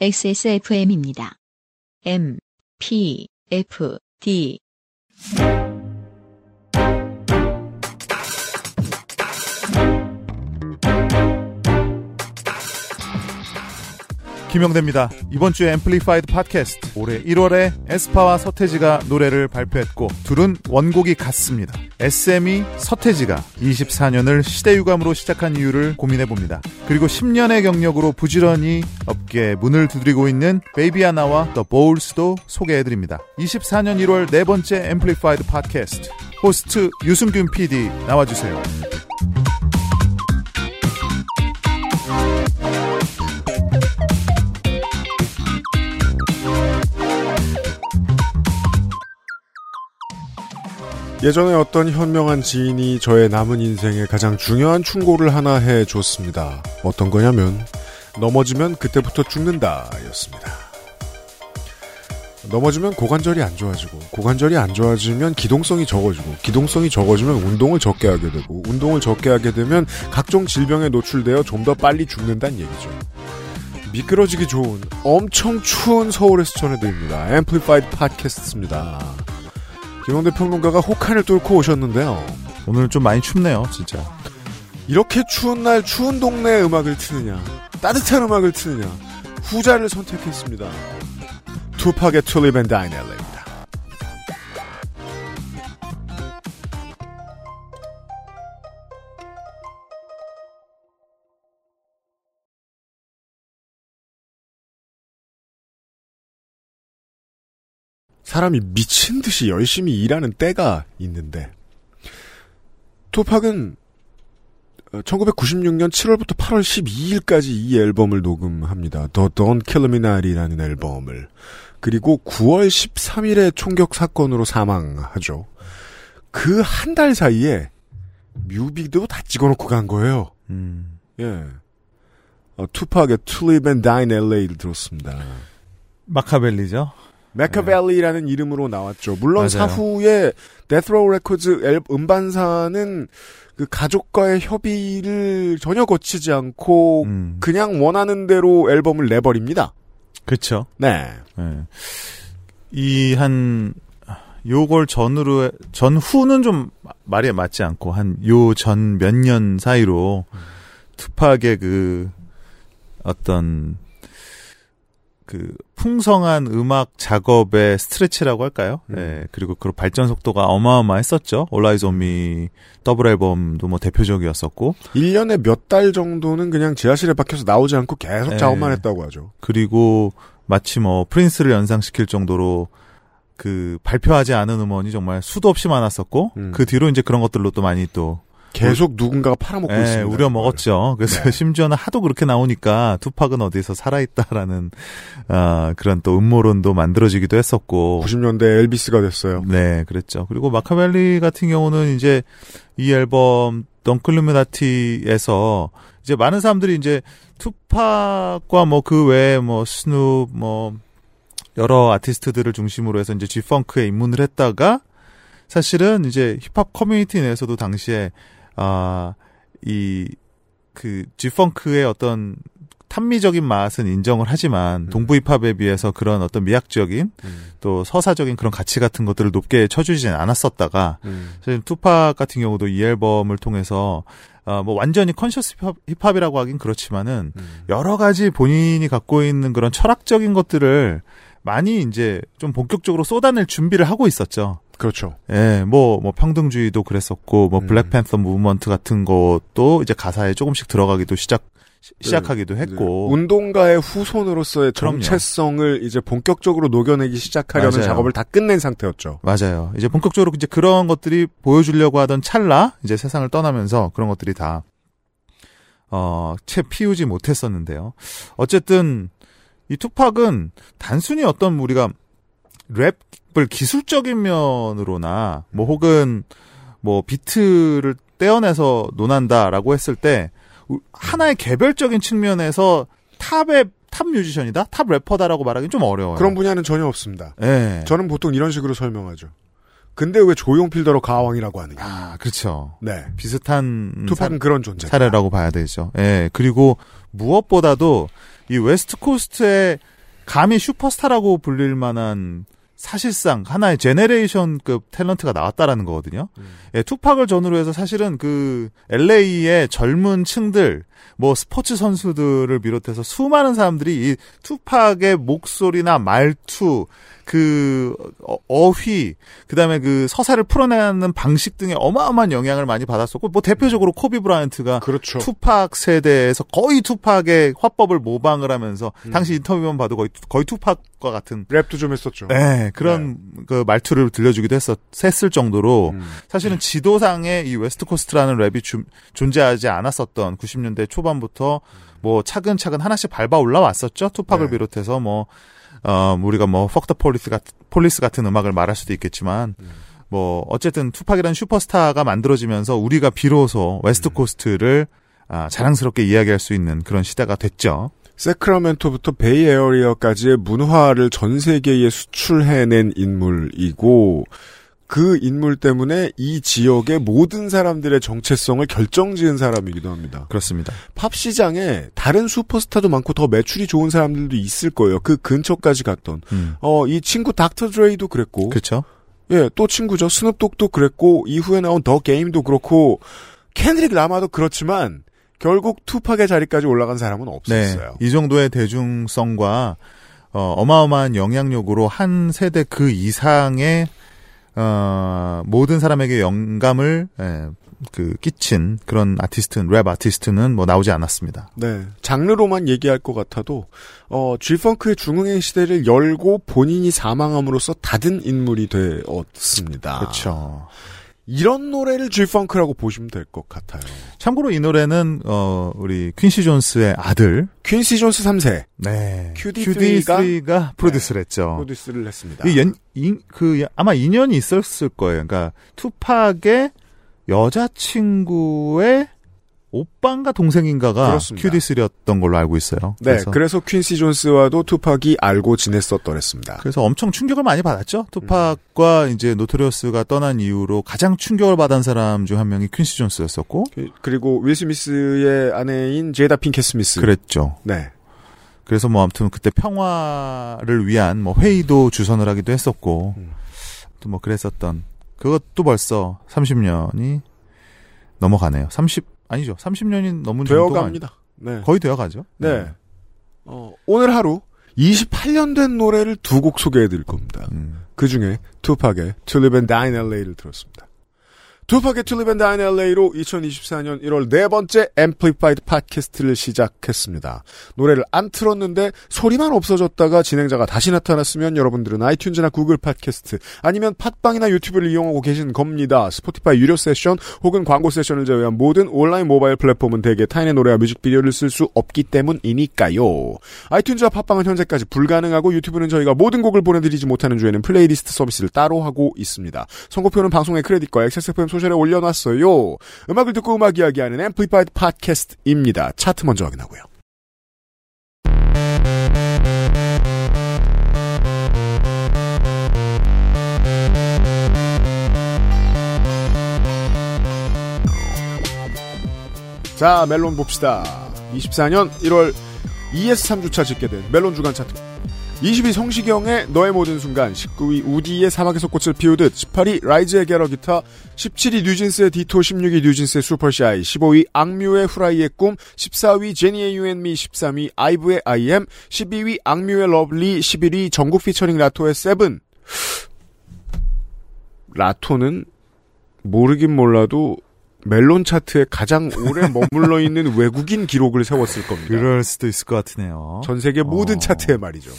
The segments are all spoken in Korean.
XSFM입니다. M, P, F, D. 김영대입니다. 이번 주에 Amplified 팟캐스트 올해 1월에 에스파와 서태지가 노래를 발표했고 둘은 원곡이 같습니다. SM이 서태지가 24년을 시대유감으로 시작한 이유를 고민해 봅니다. 그리고 10년의 경력으로 부지런히 업계에 문을 두드리고 있는 베이비아나와 The Bowls도 소개해 드립니다. 24년 1월 네 번째 Amplified 팟캐스트 호스트 유승균 PD 나와주세요. 예전에 어떤 현명한 지인이 저의 남은 인생에 가장 중요한 충고를 하나 해 줬습니다. 어떤 거냐면 넘어지면 그때부터 죽는다 였습니다. 넘어지면 고관절이 안 좋아지고 고관절이 안 좋아지면 기동성이 적어지고 기동성이 적어지면 운동을 적게 하게 되고 운동을 적게 하게 되면 각종 질병에 노출되어 좀 더 빨리 죽는다는 얘기죠. 미끄러지기 좋은 엄청 추운 서울에서 전해드립니다. Amplified 팟캐스트입니다. 김영대 평론가가 혹한을 뚫고 오셨는데요. 오늘 좀 많이 춥네요, 진짜. 이렇게 추운 날 추운 동네 음악을 트느냐 따뜻한 음악을 트느냐 후자를 선택했습니다. 투팍의 툴립 앤 다이넬레입니다. 사람이 미친 듯이 열심히 일하는 때가 있는데 투팍은 1996년 7월부터 8월 12일까지 이 앨범을 녹음합니다. The Don't Kill Me Not이라는 앨범을. 그리고 9월 13일에 총격 사건으로 사망하죠. 그 한 달 사이에 뮤비도 다 찍어놓고 간 거예요. 음. 예. 어, 투팍의 Tulip and Dine LA를 들었습니다. 마카벨리죠. 메카벨리라는 이름으로 나왔죠. 물론 맞아요. 사후에 Death Row 레코드 앨- 음반사는 그 가족과의 협의를 전혀 거치지 않고 음. 그냥 원하는 대로 앨범을 내버립니다. 그쵸. 네. 예. 이한 요걸 전으로 전후는 좀 말이 맞지 않고 한 요 전 몇 년 사이로 투팍의 그 어떤 그 풍성한 음악 작업의 stretch라고 할까요? 음. 예. 그리고 그 발전 속도가 어마어마했었죠. All Eyez on Me 더블 앨범도 뭐 대표적이었었고 1년에 몇 달 정도는 그냥 지하실에 박혀서 나오지 않고 계속 네. 작업만 했다고 하죠. 그리고 마치 뭐 프린스를 연상시킬 정도로 그 발표하지 않은 음원이 정말 수도 없이 많았었고 음. 그 뒤로 이제 그런 것들로 또 많이 또 계속 누군가가 팔아먹고 예, 있습니다. 우려 먹었죠. 그래서 네. 심지어는 하도 그렇게 나오니까 투팍은 어디서 살아있다라는 아, 그런 또 음모론도 만들어지기도 했었고 90년대 엘비스가 됐어요. 네, 그랬죠. 그리고 마카벨리 같은 경우는 이제 이 앨범 Don Killuminati에서 이제 많은 사람들이 이제 투팍과 뭐 그 외에 뭐 스눕 뭐 여러 아티스트들을 중심으로 해서 이제 G-funk에 입문을 했다가 사실은 이제 힙합 커뮤니티 내에서도 당시에 아 이그 G-funk의 어떤 탐미적인 맛은 인정을 하지만 음. 동부 힙합에 비해서 그런 어떤 미학적인 음. 또 서사적인 그런 가치 같은 것들을 높게 쳐주지는 않았었다가 음. 사실 투팍 같은 경우도 이 앨범을 통해서 어, 뭐 완전히 conscious 힙합, 힙합이라고 하긴 그렇지만은 음. 여러 가지 본인이 갖고 있는 그런 철학적인 것들을 많이 이제 좀 본격적으로 쏟아낼 준비를 하고 있었죠. 그렇죠. 예, 뭐, 뭐, 평등주의도 그랬었고, 뭐, 음. Black Panther movement 같은 것도 이제 가사에 조금씩 들어가기도 시작, 시- 시작하기도 했고. 네. 운동가의 후손으로서의 그럼요. 정체성을 이제 본격적으로 녹여내기 시작하려는 맞아요. 작업을 다 끝낸 상태였죠. 맞아요. 이제 본격적으로 이제 그런 것들이 보여주려고 하던 찰나 이제 세상을 떠나면서 그런 것들이 다 어, 채 피우지 못했었는데요. 어쨌든 이 투팍은 단순히 어떤 우리가 랩 을 기술적인 면으로나 뭐 혹은 뭐 비트를 떼어내서 논한다라고 했을 때 우- 하나의 개별적인 측면에서 탑의 탑 뮤지션이다, 탑 래퍼다라고 말하기는 좀 어려워요. 그런 분야는 전혀 없습니다. 예. 저는 보통 이런 식으로 설명하죠. 근데 왜 조용필더러 가왕이라고 하느냐. 아, 그렇죠. 네. 비슷한 투팍은 그런 존재. 사, 례라고 봐야 되죠. 예. 그리고 무엇보다도 이 West Coast의 감히 슈퍼스타라고 불릴 만한 사실상 하나의 generation급 talent가 나왔다라는 거거든요. 예, 투팍을 전후로 해서 사실은 그 LA의 젊은 층들, 뭐 스포츠 선수들을 비롯해서 수많은 사람들이 이 투팍의 목소리나 말투, 그 어- 어휘, 그다음에 그 서사를 풀어내는 방식 등에 어마어마한 영향을 많이 받았었고, 뭐 대표적으로 코비 브라이언트가 그렇죠. 투팍 세대에서 거의 투팍의 화법을 모방을 하면서 당시 인터뷰만 봐도 거의 거의 투팍 과 같은 랩도 좀 했었죠. 네, 그런 그 말투를 들려주기도 했었, 했을 정도로 음. 사실은 지도상에 이 West Coast라는 랩이 주- 존재하지 않았었던 90년대 초반부터 뭐 차근차근 하나씩 밟아 올라왔었죠. 투팍을 네. 비롯해서 뭐, 어, 우리가 뭐, Fuck tha Police 같은, Police 같은 음악을 말할 수도 있겠지만, 뭐, 어쨌든 투팍이라는 슈퍼스타가 만들어지면서 우리가 비로소 West Coast를 아, 자랑스럽게 이야기할 수 있는 그런 시대가 됐죠. 새크라멘토부터 베이 에어리어까지의 문화를 전 세계에 수출해낸 인물이고 그 인물 때문에 이 지역의 모든 사람들의 정체성을 결정지은 사람이기도 합니다. 그렇습니다. 팝 시장에 다른 슈퍼스타도 많고 더 매출이 좋은 사람들도 있을 거예요. 그 근처까지 갔던. 음. 어, 이 친구 닥터 드레이도 그랬고. 그렇죠. 예, 또 친구죠. 스눕독도 그랬고 이후에 나온 The Game도 그렇고 켄드릭 라마도 그렇지만 결국 투팍의 자리까지 올라간 사람은 없었어요. 네. 이 정도의 대중성과 어, 어마어마한 영향력으로 한 세대 그 이상의 어, 모든 사람에게 영감을 예, 그 끼친 그런 아티스트는 랩 아티스트는 뭐 나오지 않았습니다. 네. 장르로만 얘기할 것 같아도 어, G-funk의 중흥의 시대를 열고 본인이 사망함으로써 닫은 인물이 되었습니다. 그렇죠. 이런 노래를 G-funk라고 보시면 될 것 같아요. 참고로 이 노래는 어, 우리 퀸시 존스의 아들 퀸시 존스 3세 네. QD3가 QD3가 produce를 했죠. produce를 했습니다. 이 연, 인, 그, 아마 인연이 있었을 거예요. 그러니까, 투팍의 여자친구의 오빠인가 동생인가가. QD3였던 걸로 알고 있어요. 네, 그래서, 그래서 퀸시 존스와도 투팍이 알고 지냈었더랬습니다. 그래서 엄청 충격을 많이 받았죠. 투팍과 이제 노토리어스가 떠난 이후로 가장 충격을 받은 사람 중 한 명이 퀸시 존스였었고, 그- 그리고 윌 스미스의 아내인 제다 핑켓 스미스. 그랬죠. 네. 그래서 뭐 아무튼 그때 평화를 위한 뭐 회의도 주선을 하기도 했었고, 음. 또뭐 그랬었던, 그것도 벌써 30년이 넘어가네요. 30, 아니죠. 30년이 넘은 되어갑니다. 네. 거의 되어가죠. 네. 어, 오늘 하루 28년 된 노래를 두 곡 소개해 드릴 겁니다. 음. 그 중에 투팍의 To Live and Die in LA를 들었습니다. 투팍의 To Live and Die in LA로 2024년 1월 네 번째 Amplified 팟캐스트를 시작했습니다. 노래를 안 틀었는데 소리만 없어졌다가 진행자가 다시 나타났으면 여러분들은 아이튠즈나 구글 팟캐스트 아니면 팟빵이나 유튜브를 이용하고 계신 겁니다. 스포티파이 유료 세션 혹은 광고 세션을 제외한 모든 온라인 모바일 플랫폼은 대개 타인의 노래와 뮤직비디오를 쓸 수 없기 때문이니까요. 아이튠즈와 팟빵은 현재까지 불가능하고 유튜브는 저희가 모든 곡을 보내드리지 못하는 주에는 플레이리스트 서비스를 따로 하고 있습니다. 선곡표는 방송의 credit과 XSFM social에 올려놨어요. 음악을 듣고 음악 이야기하는 Amplified 팟캐스트입니다. 차트 먼저 확인하고요. 자, 멜론 봅시다. 24년 1월 ES 3주차 짓게 된 멜론 주간 차트. 20위 성시경의 너의 모든 순간, 19위 우디의 사막에서 꽃을 피우듯, 18위 라이즈의 Get A Guitar, 17위 뉴진스의 Ditto, 16위 뉴진스의 Super Shy, 15위 악뮤의 후라이의 꿈, 14위 제니의 You & Me, 13위 아이브의 I AM, 12위 악뮤의 Love Lee, 11위 전국 피처링 라토의 Seven. 라토는 모르긴 몰라도 멜론 차트에 가장 오래 머물러 있는 외국인 기록을 세웠을 겁니다. 그럴 수도 있을 것 같으네요. 전 세계 모든 어. 차트에 말이죠.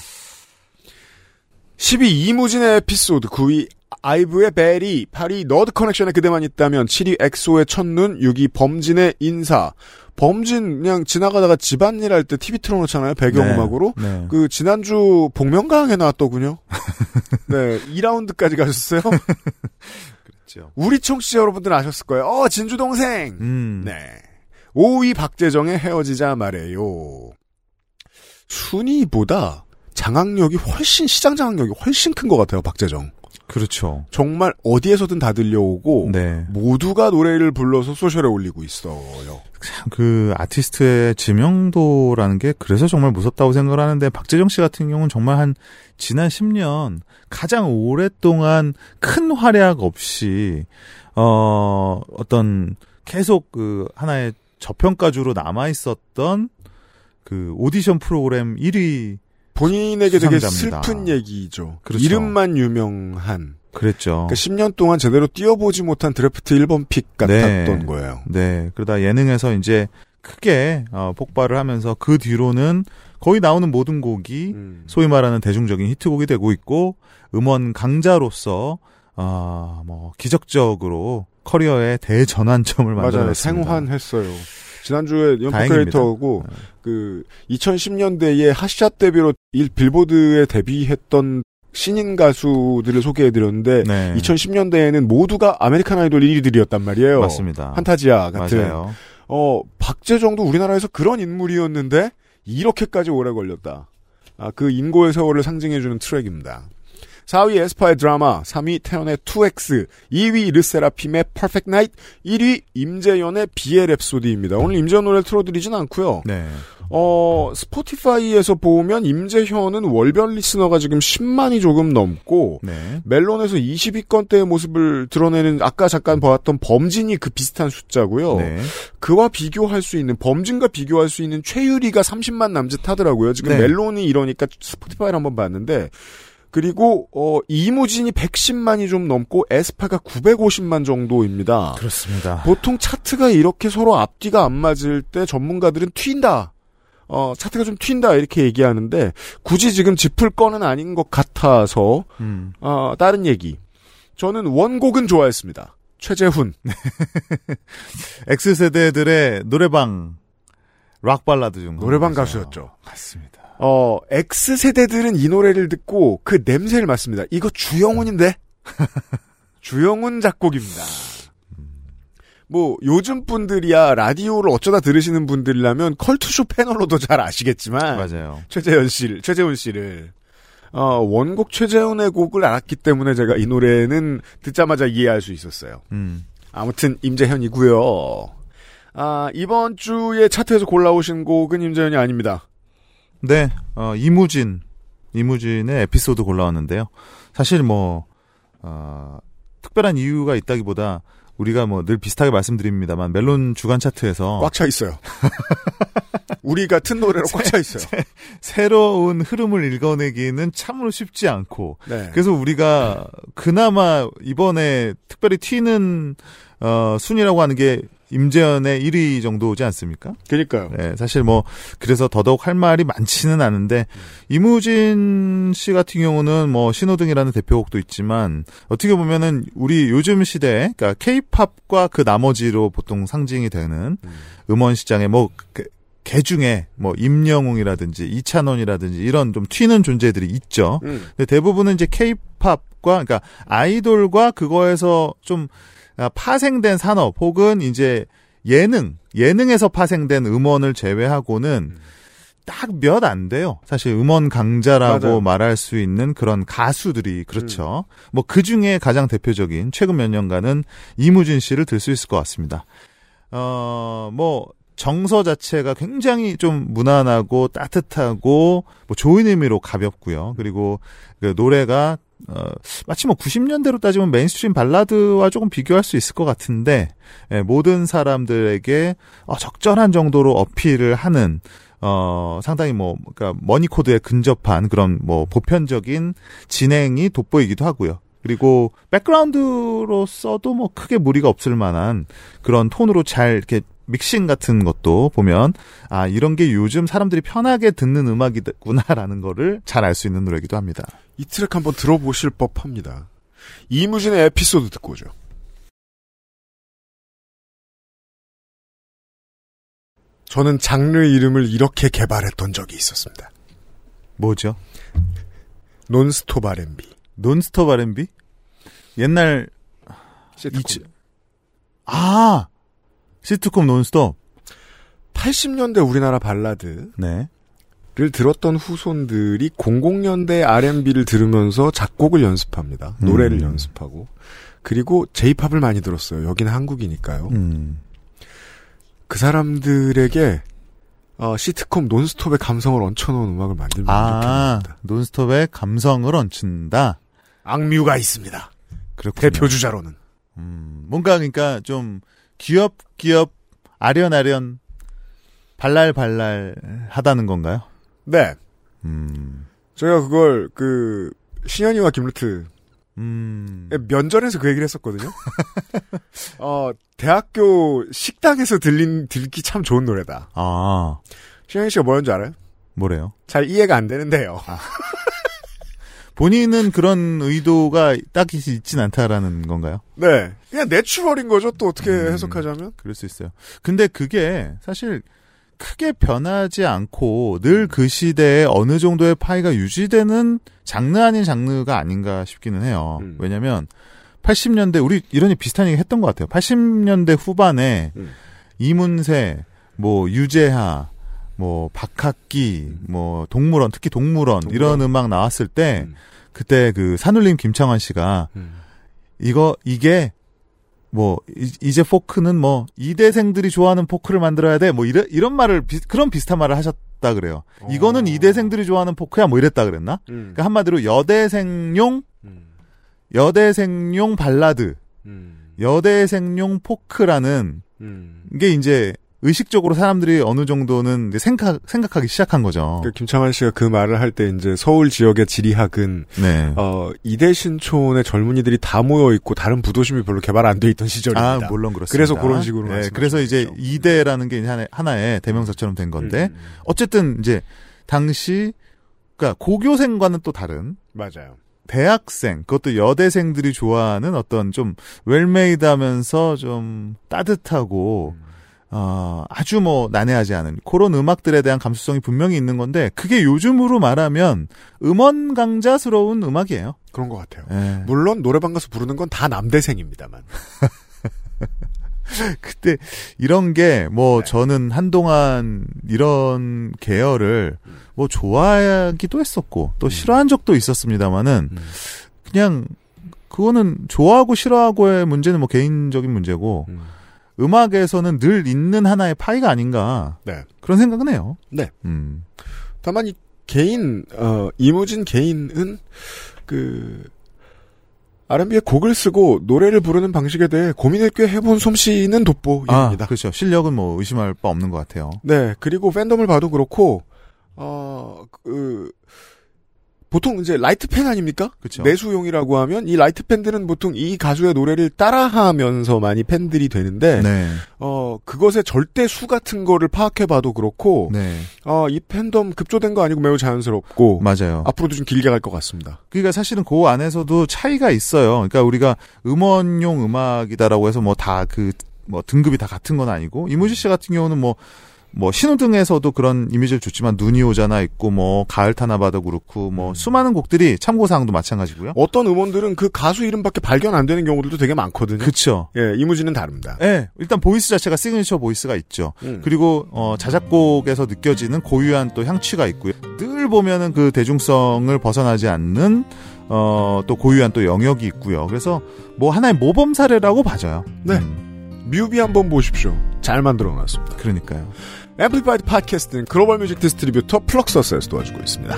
10위 이무진의 에피소드, 9위 아이브의 Baddie, 8위 너드 커넥션의 그대만 있다면, 7위 엑소의 첫눈, 6위 범진의 인사. 범진 그냥 지나가다가 집안일 할 때 TV 틀어놓잖아요, 배경음악으로. 네. 네. 그 지난주 복면가왕에 나왔더군요. 네, 2라운드까지 가셨어요. 그렇죠. 우리 청취자 여러분들 아셨을 거예요. 어, 진주 동생. 음. 네. 5위 박재정의 헤어지자 말해요. 순위보다 장악력이 훨씬 시장 장악력이 훨씬 큰 것 같아요 박재정. 그렇죠. 정말 어디에서든 다 들려오고 네. 모두가 노래를 불러서 소셜에 올리고 있어요. 참그 아티스트의 지명도라는 게 그래서 정말 무섭다고 생각을 하는데 박재정 씨 같은 경우는 정말 한 지난 10년 가장 오랫동안 큰 활약 없이 어 어떤 계속 그 하나의 저평가주로 남아 있었던 그 오디션 프로그램 1위 본인에게 되게 수상자입니다. 슬픈 얘기죠. 그렇죠. 이름만 유명한. 그랬죠. 그러니까 10년 동안 제대로 뛰어보지 못한 드래프트 1번 pick 같았던 네. 거예요. 네. 그러다 예능에서 이제 크게 어, 폭발을 하면서 그 뒤로는 거의 나오는 모든 곡이 음. 소위 말하는 대중적인 히트곡이 되고 있고 음원 강자로서 아뭐 기적적으로 career의 대전환점을 맞아요. 만들어냈습니다. 생환했어요. 지난주에 다행입니다. 연포크레이터하고 그 2010년대에 핫샷 데뷔로 일 빌보드에 데뷔했던 신인 가수들을 소개해드렸는데 네. 2010년대에는 모두가 American Idol 1위들이었단 말이에요. 맞습니다. 판타지아 같은. 맞아요. 어 박재정도 우리나라에서 그런 인물이었는데 이렇게까지 오래 걸렸다. 아, 그 인고의 세월을 상징해주는 트랙입니다. 4위 에스파의 드라마, 3위 태연의 2X, 2위 르세라핌의 Perfect Night, 1위 임재연의 비엘 랩소디입니다. 오늘 임재연 노래 틀어드리진 않고요. 네. 어, 스포티파이에서 보면 임재현은 월별 리스너가 지금 10만이 조금 넘고 네. 멜론에서 20위권대의 모습을 드러내는 아까 잠깐 보았던 범진이 그 비슷한 숫자고요. 네. 그와 비교할 수 있는 범진과 비교할 수 있는 최유리가 30만 남짓 하더라고요. 지금 네. 멜론이 이러니까 스포티파이를 한번 봤는데 그리고 어 이무진이 110만이 좀 넘고 에스파가 950만 정도입니다. 그렇습니다. 보통 차트가 이렇게 서로 앞뒤가 안 맞을 때 전문가들은 튄다. 어, 차트가 좀 튄다 이렇게 얘기하는데 굳이 지금 짚을 거는 아닌 것 같아서 음. 어, 다른 얘기. 저는 원곡은 좋아했습니다. 최재훈. X세대들의 노래방 락 발라드 중 노래방. 가수였죠. 맞습니다. 어, X세대들은 이 노래를 듣고 그 냄새를 맡습니다. 이거 주영훈인데? 주영훈 작곡입니다. 뭐, 요즘 분들이야 라디오를 어쩌다 들으시는 분들이라면 컬투쇼 패널로도 잘 아시겠지만. 맞아요. 최재현 씨를, 최재훈 씨를. 어, 원곡 최재훈의 곡을 알았기 때문에 제가 이 노래는 듣자마자 이해할 수 있었어요. 음. 아무튼 임재현이고요. 아, 이번 주에 차트에서 골라오신 곡은 임재현이 아닙니다. 네, 어, 이무진, 이무진의 에피소드 골라왔는데요. 사실 뭐, 어, 특별한 이유가 있다기보다 우리가 뭐 늘 비슷하게 말씀드립니다만 멜론 주간 차트에서 꽉 차 있어요. 우리 같은 노래로 꽉 차 있어요. 새 로운 흐름을 읽어내기는 참으로 쉽지 않고 네. 그래서 우리가 그나마 이번에 특별히 튀는 어, 순위라고 하는 게 임재현의 1위 정도지 않습니까? 그니까요. 네, 사실 뭐 그래서 더더욱 할 말이 많지는 않은데 이무진 씨 같은 경우는 뭐 신호등이라는 대표곡도 있지만 어떻게 보면은 우리 요즘 시대 그러니까 케이팝과 그 나머지로 보통 상징이 되는 음원 시장에 뭐 그, 개 중에 뭐 임영웅이라든지 이찬원이라든지 이런 좀 튀는 존재들이 있죠. 음. 근데 대부분은 이제 케이팝과 그러니까 아이돌과 그거에서 좀 아, 파생된 산업 혹은 이제 예능 예능에서 파생된 음원을 제외하고는 딱 몇 안 돼요. 사실 음원 강자라고 맞아요. 말할 수 있는 그런 가수들이 그렇죠. 뭐그 중에 가장 대표적인 최근 몇 년간은 이무진 씨를 들 수 있을 것 같습니다. 어, 뭐 정서 자체가 굉장히 좀 무난하고 따뜻하고 뭐 좋은 의미로 가볍고요. 그리고 그 노래가 어, 마치 뭐 90년대로 따지면 mainstream 발라드와 조금 비교할 수 있을 것 같은데 예, 모든 사람들에게 어, 적절한 정도로 어필을 하는 어 상당히 뭐 그러니까 머니 코드에 근접한 그런 뭐 보편적인 진행이 돋보이기도 하고요. 그리고 백그라운드로서도 뭐 크게 무리가 없을 만한 그런 톤으로 잘 이렇게 믹싱 같은 것도 보면 아 이런 게 요즘 사람들이 편하게 듣는 음악이구나라는 거를 잘 알 수 있는 노래이기도 합니다. 이 트랙 한번 들어보실 법합니다. 이무진의 에피소드 듣고 오죠. 저는 장르 이름을 이렇게 개발했던 적이 있었습니다. 뭐죠? 논스톱 R&B. 논스톱 R&B? 옛날 시트콤. 이치- 아 시트콤 논스톱. 80년대 우리나라 발라드 네. 들었던 후손들이 00년대 R&B를 들으면서 작곡을 연습합니다. 노래를 음. 연습하고 그리고 J-팝을 많이 들었어요. 여기는 한국이니까요. 음. 그 사람들에게 어, 시트콤 논스톱의 감성을 얹혀놓은 음악을 만들면 아, 좋겠습니다. 논스톱의 감성을 얹힌다. 악뮤가 있습니다. 그렇군요. 대표 주자로는. 음, 뭔가 그러니까 좀 귀엽귀엽 아련아련 발랄발랄 하다는 건가요? 네. 음. 저희가 그걸 그 신현이와 김루트 음. 면전에서 그 얘기를 했었거든요. 어, 대학교 식당에서 들린 들기 참 좋은 노래다. 아, 신현이 씨가 뭐라는 줄 알아요? 뭐래요? 잘 이해가 안 되는데요. 본인은 그런 의도가 딱히 있진 않다라는 건가요? 네. 그냥 내추럴인 거죠. 또 어떻게 음. 해석하자면. 그럴 수 있어요. 근데 그게 사실 크게 변하지 않고 늘 그 시대에 어느 정도의 파이가 유지되는 장르 아닌 장르가 아닌가 싶기는 해요. 음. 왜냐면 80년대 우리 이런 비슷한 얘기 했던 것 같아요. 80년대 후반에 음. 이문세, 뭐 유재하, 뭐 박학기, 뭐 동물원 특히 동물원, 동물원. 이런 음악 나왔을 때 음. 그때 그 산울림 김창완 씨가 음. 이거 이게 뭐 이- 이제 포크는 뭐 이대생들이 좋아하는 포크를 만들어야 돼 뭐 이런 이런 말을 비- 그런 비슷한 말을 하셨다 그래요. 이거는 어. 이대생들이 좋아하는 포크야 뭐 이랬다 그랬나? 음. 그러니까 한마디로 여대생용 음. 여대생용 발라드, 음. 여대생용 포크라는 음. 게 이제 의식적으로 사람들이 어느 정도는 생각 생각하기 시작한 거죠. 그 김창완 씨가 그 말을 할 때 이제 서울 지역의 지리학은 네. 어, 이대 신촌의 젊은이들이 다 모여 있고 다른 부도심이 별로 개발 안 돼 있던 시절입니다. 아, 물론 그렇습니다. 그래서 그런 식으로 네, 그래서 이제. 이대라는 게 하나- 하나의 대명사처럼 된 건데 음, 어쨌든 이제 당시 그러니까 고교생과는 또 다른 맞아요. 대학생 그것도 여대생들이 좋아하는 어떤 좀 웰메이드하면서 좀 따뜻하고 음. 어, 아주 뭐 난해하지 않은 그런 음악들에 대한 감수성이 분명히 있는 건데 그게 요즘으로 말하면 음원 강자스러운 음악이에요. 그런 것 같아요. 예. 물론 노래방 가서 부르는 건 다 남대생입니다만. 그때 이런 게뭐 네. 저는 한동안 이런 계열을 음. 뭐 좋아하기도 했었고 또 싫어한 적도 있었습니다만은 음. 그냥 그거는 좋아하고 싫어하고의 문제는 뭐 개인적인 문제고 음. 음악에서는 늘 있는 하나의 파이가 아닌가 네. 그런 생각은 해요. 네. 음. 다만 이 개인 어, 이무진 개인은 그 R&B의 곡을 쓰고 노래를 부르는 방식에 대해 고민을 꽤 해본 솜씨는 아, 돋보입니다. 그렇죠. 실력은 뭐 의심할 바 없는 것 같아요. 네, 그리고 팬덤을 봐도 그렇고 어, 그 보통 이제 light 팬 아닙니까? 그쵸. 내수용이라고 하면 이 light 팬들은 보통 이 가수의 노래를 따라하면서 많이 팬들이 되는데 네. 어 그것의 절대 수 같은 거를 파악해봐도 그렇고 네. 어, 이 팬덤 급조된 거 아니고 매우 자연스럽고 맞아요. 앞으로도 좀 길게 갈 것 같습니다. 그러니까 사실은 그 안에서도 차이가 있어요. 그러니까 우리가 음원용 음악이다라고 해서 뭐 다 그뭐 등급이 다 같은 건 아니고 이무진 씨 같은 경우는 뭐 뭐 신호등에서도 그런 이미지를 줬지만 눈이 오잖아 있고 뭐 가을 타나봐도 그렇고 뭐 수많은 곡들이 참고 사항도 마찬가지고요. 어떤 음원들은 그 가수 이름밖에 발견 안 되는 경우들도 되게 많거든요. 그쵸. 예, 이무진은 다릅니다. 예, 일단 voice 자체가 signature voice가 있죠. 음. 그리고 어, 자작곡에서 느껴지는 고유한 또 향취가 있고요. 늘 보면은 그 대중성을 벗어나지 않는 어, 또 고유한 또 영역이 있고요. 그래서 뭐 하나의 모범 사례라고 봐져요. 네. 음, 뮤비 한번 보십시오. 잘 만들어 놨습니다. 그러니까요. Amplified 팟캐스트는 global music distributor 플럭서스에서 도와주고 있습니다.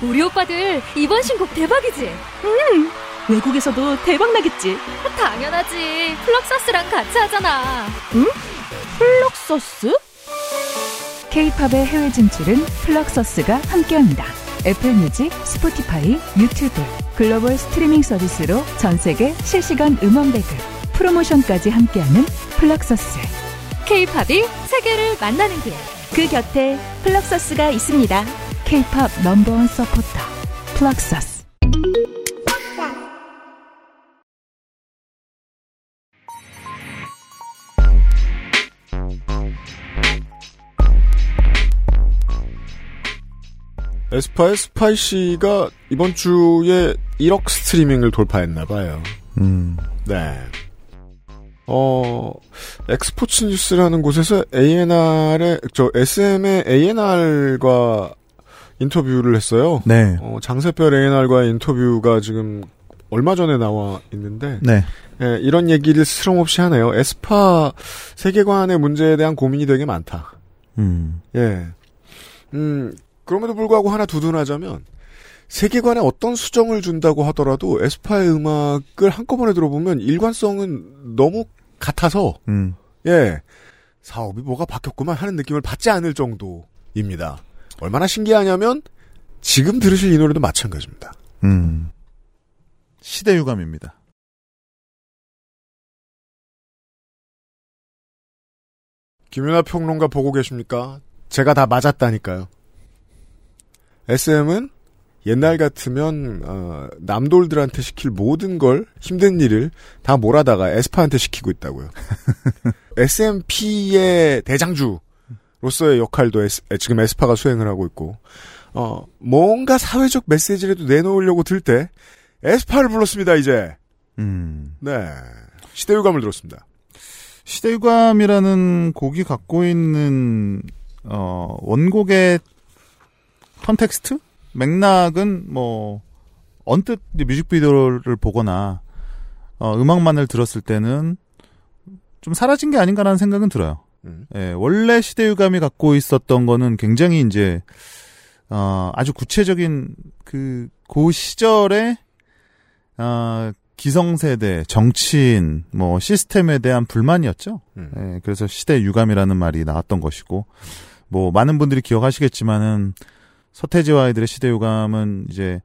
우리 오빠들 이번 신곡 대박이지? 외국에서도 대박 나겠지. 당연하지. 플럭서스랑 같이 하잖아. 플럭서스? K-팝의 해외 진출은 플럭서스가 함께합니다. 애플 뮤직, 스포티파이, 유튜브, 글로벌 스트리밍 서비스로 전 세계 실시간 음원 배급, 프로모션까지 함께하는 플럭서스. K-팝이 세계를 만나는 길. 그 곁에 플럭서스가 있습니다. K-팝 넘버원 서포터, 플럭서스. 에스파의 Spicy가 이번 주에 1억 스트리밍을 돌파했나봐요. 음. 네. 어, 엑스포츠 뉴스라는 곳에서 A&R의, 저, SM의 A&R과 인터뷰를 했어요. 네. 어, 장세별 A&R과의 인터뷰가 지금 얼마 전에 나와 있는데, 네. 예, 이런 얘기를 스럼없이 하네요. 에스파 세계관의 문제에 대한 고민이 되게 많다. 음. 예. 음, 그럼에도 불구하고 하나 두둔하자면, 세계관에 어떤 수정을 준다고 하더라도 에스파의 음악을 한꺼번에 들어보면 일관성은 너무 같아서, 음. 예. 사업이 뭐가 바뀌었구만 하는 느낌을 받지 않을 정도입니다. 얼마나 신기하냐면, 지금 들으실 이 노래도 마찬가지입니다. 음. 시대 유감입니다. 김윤아 평론가 보고 계십니까? 제가 다 맞았다니까요. SM은 옛날 같으면 어, 남돌들한테 시킬 모든 걸 힘든 일을 다 몰아다가 에스파한테 시키고 있다고요. SMP의 대장주로서의 역할도 에스, 지금 에스파가 수행을 하고 있고 어, 뭔가 사회적 메시지라도 내놓으려고 들 때 에스파를 불렀습니다 이제. 음. 네 시대 유감을 들었습니다. 시대 유감이라는 곡이 갖고 있는 어, 원곡의 context? 맥락은 뭐 언뜻 뮤직비디오를 보거나 어, 음악만을 들었을 때는 좀 사라진 게 아닌가라는 생각은 들어요. 음. 예, 원래 시대유감이 갖고 있었던 거는 굉장히 이제 어, 아주 구체적인 그, 그 시절에 어, 기성세대, 정치인, 뭐 시스템에 대한 불만이었죠. 음. 예, 그래서 시대 유감이라는 말이 나왔던 것이고, 뭐 많은 분들이 기억하시겠지만은 서태지와 아이들의 시대 유감은 이제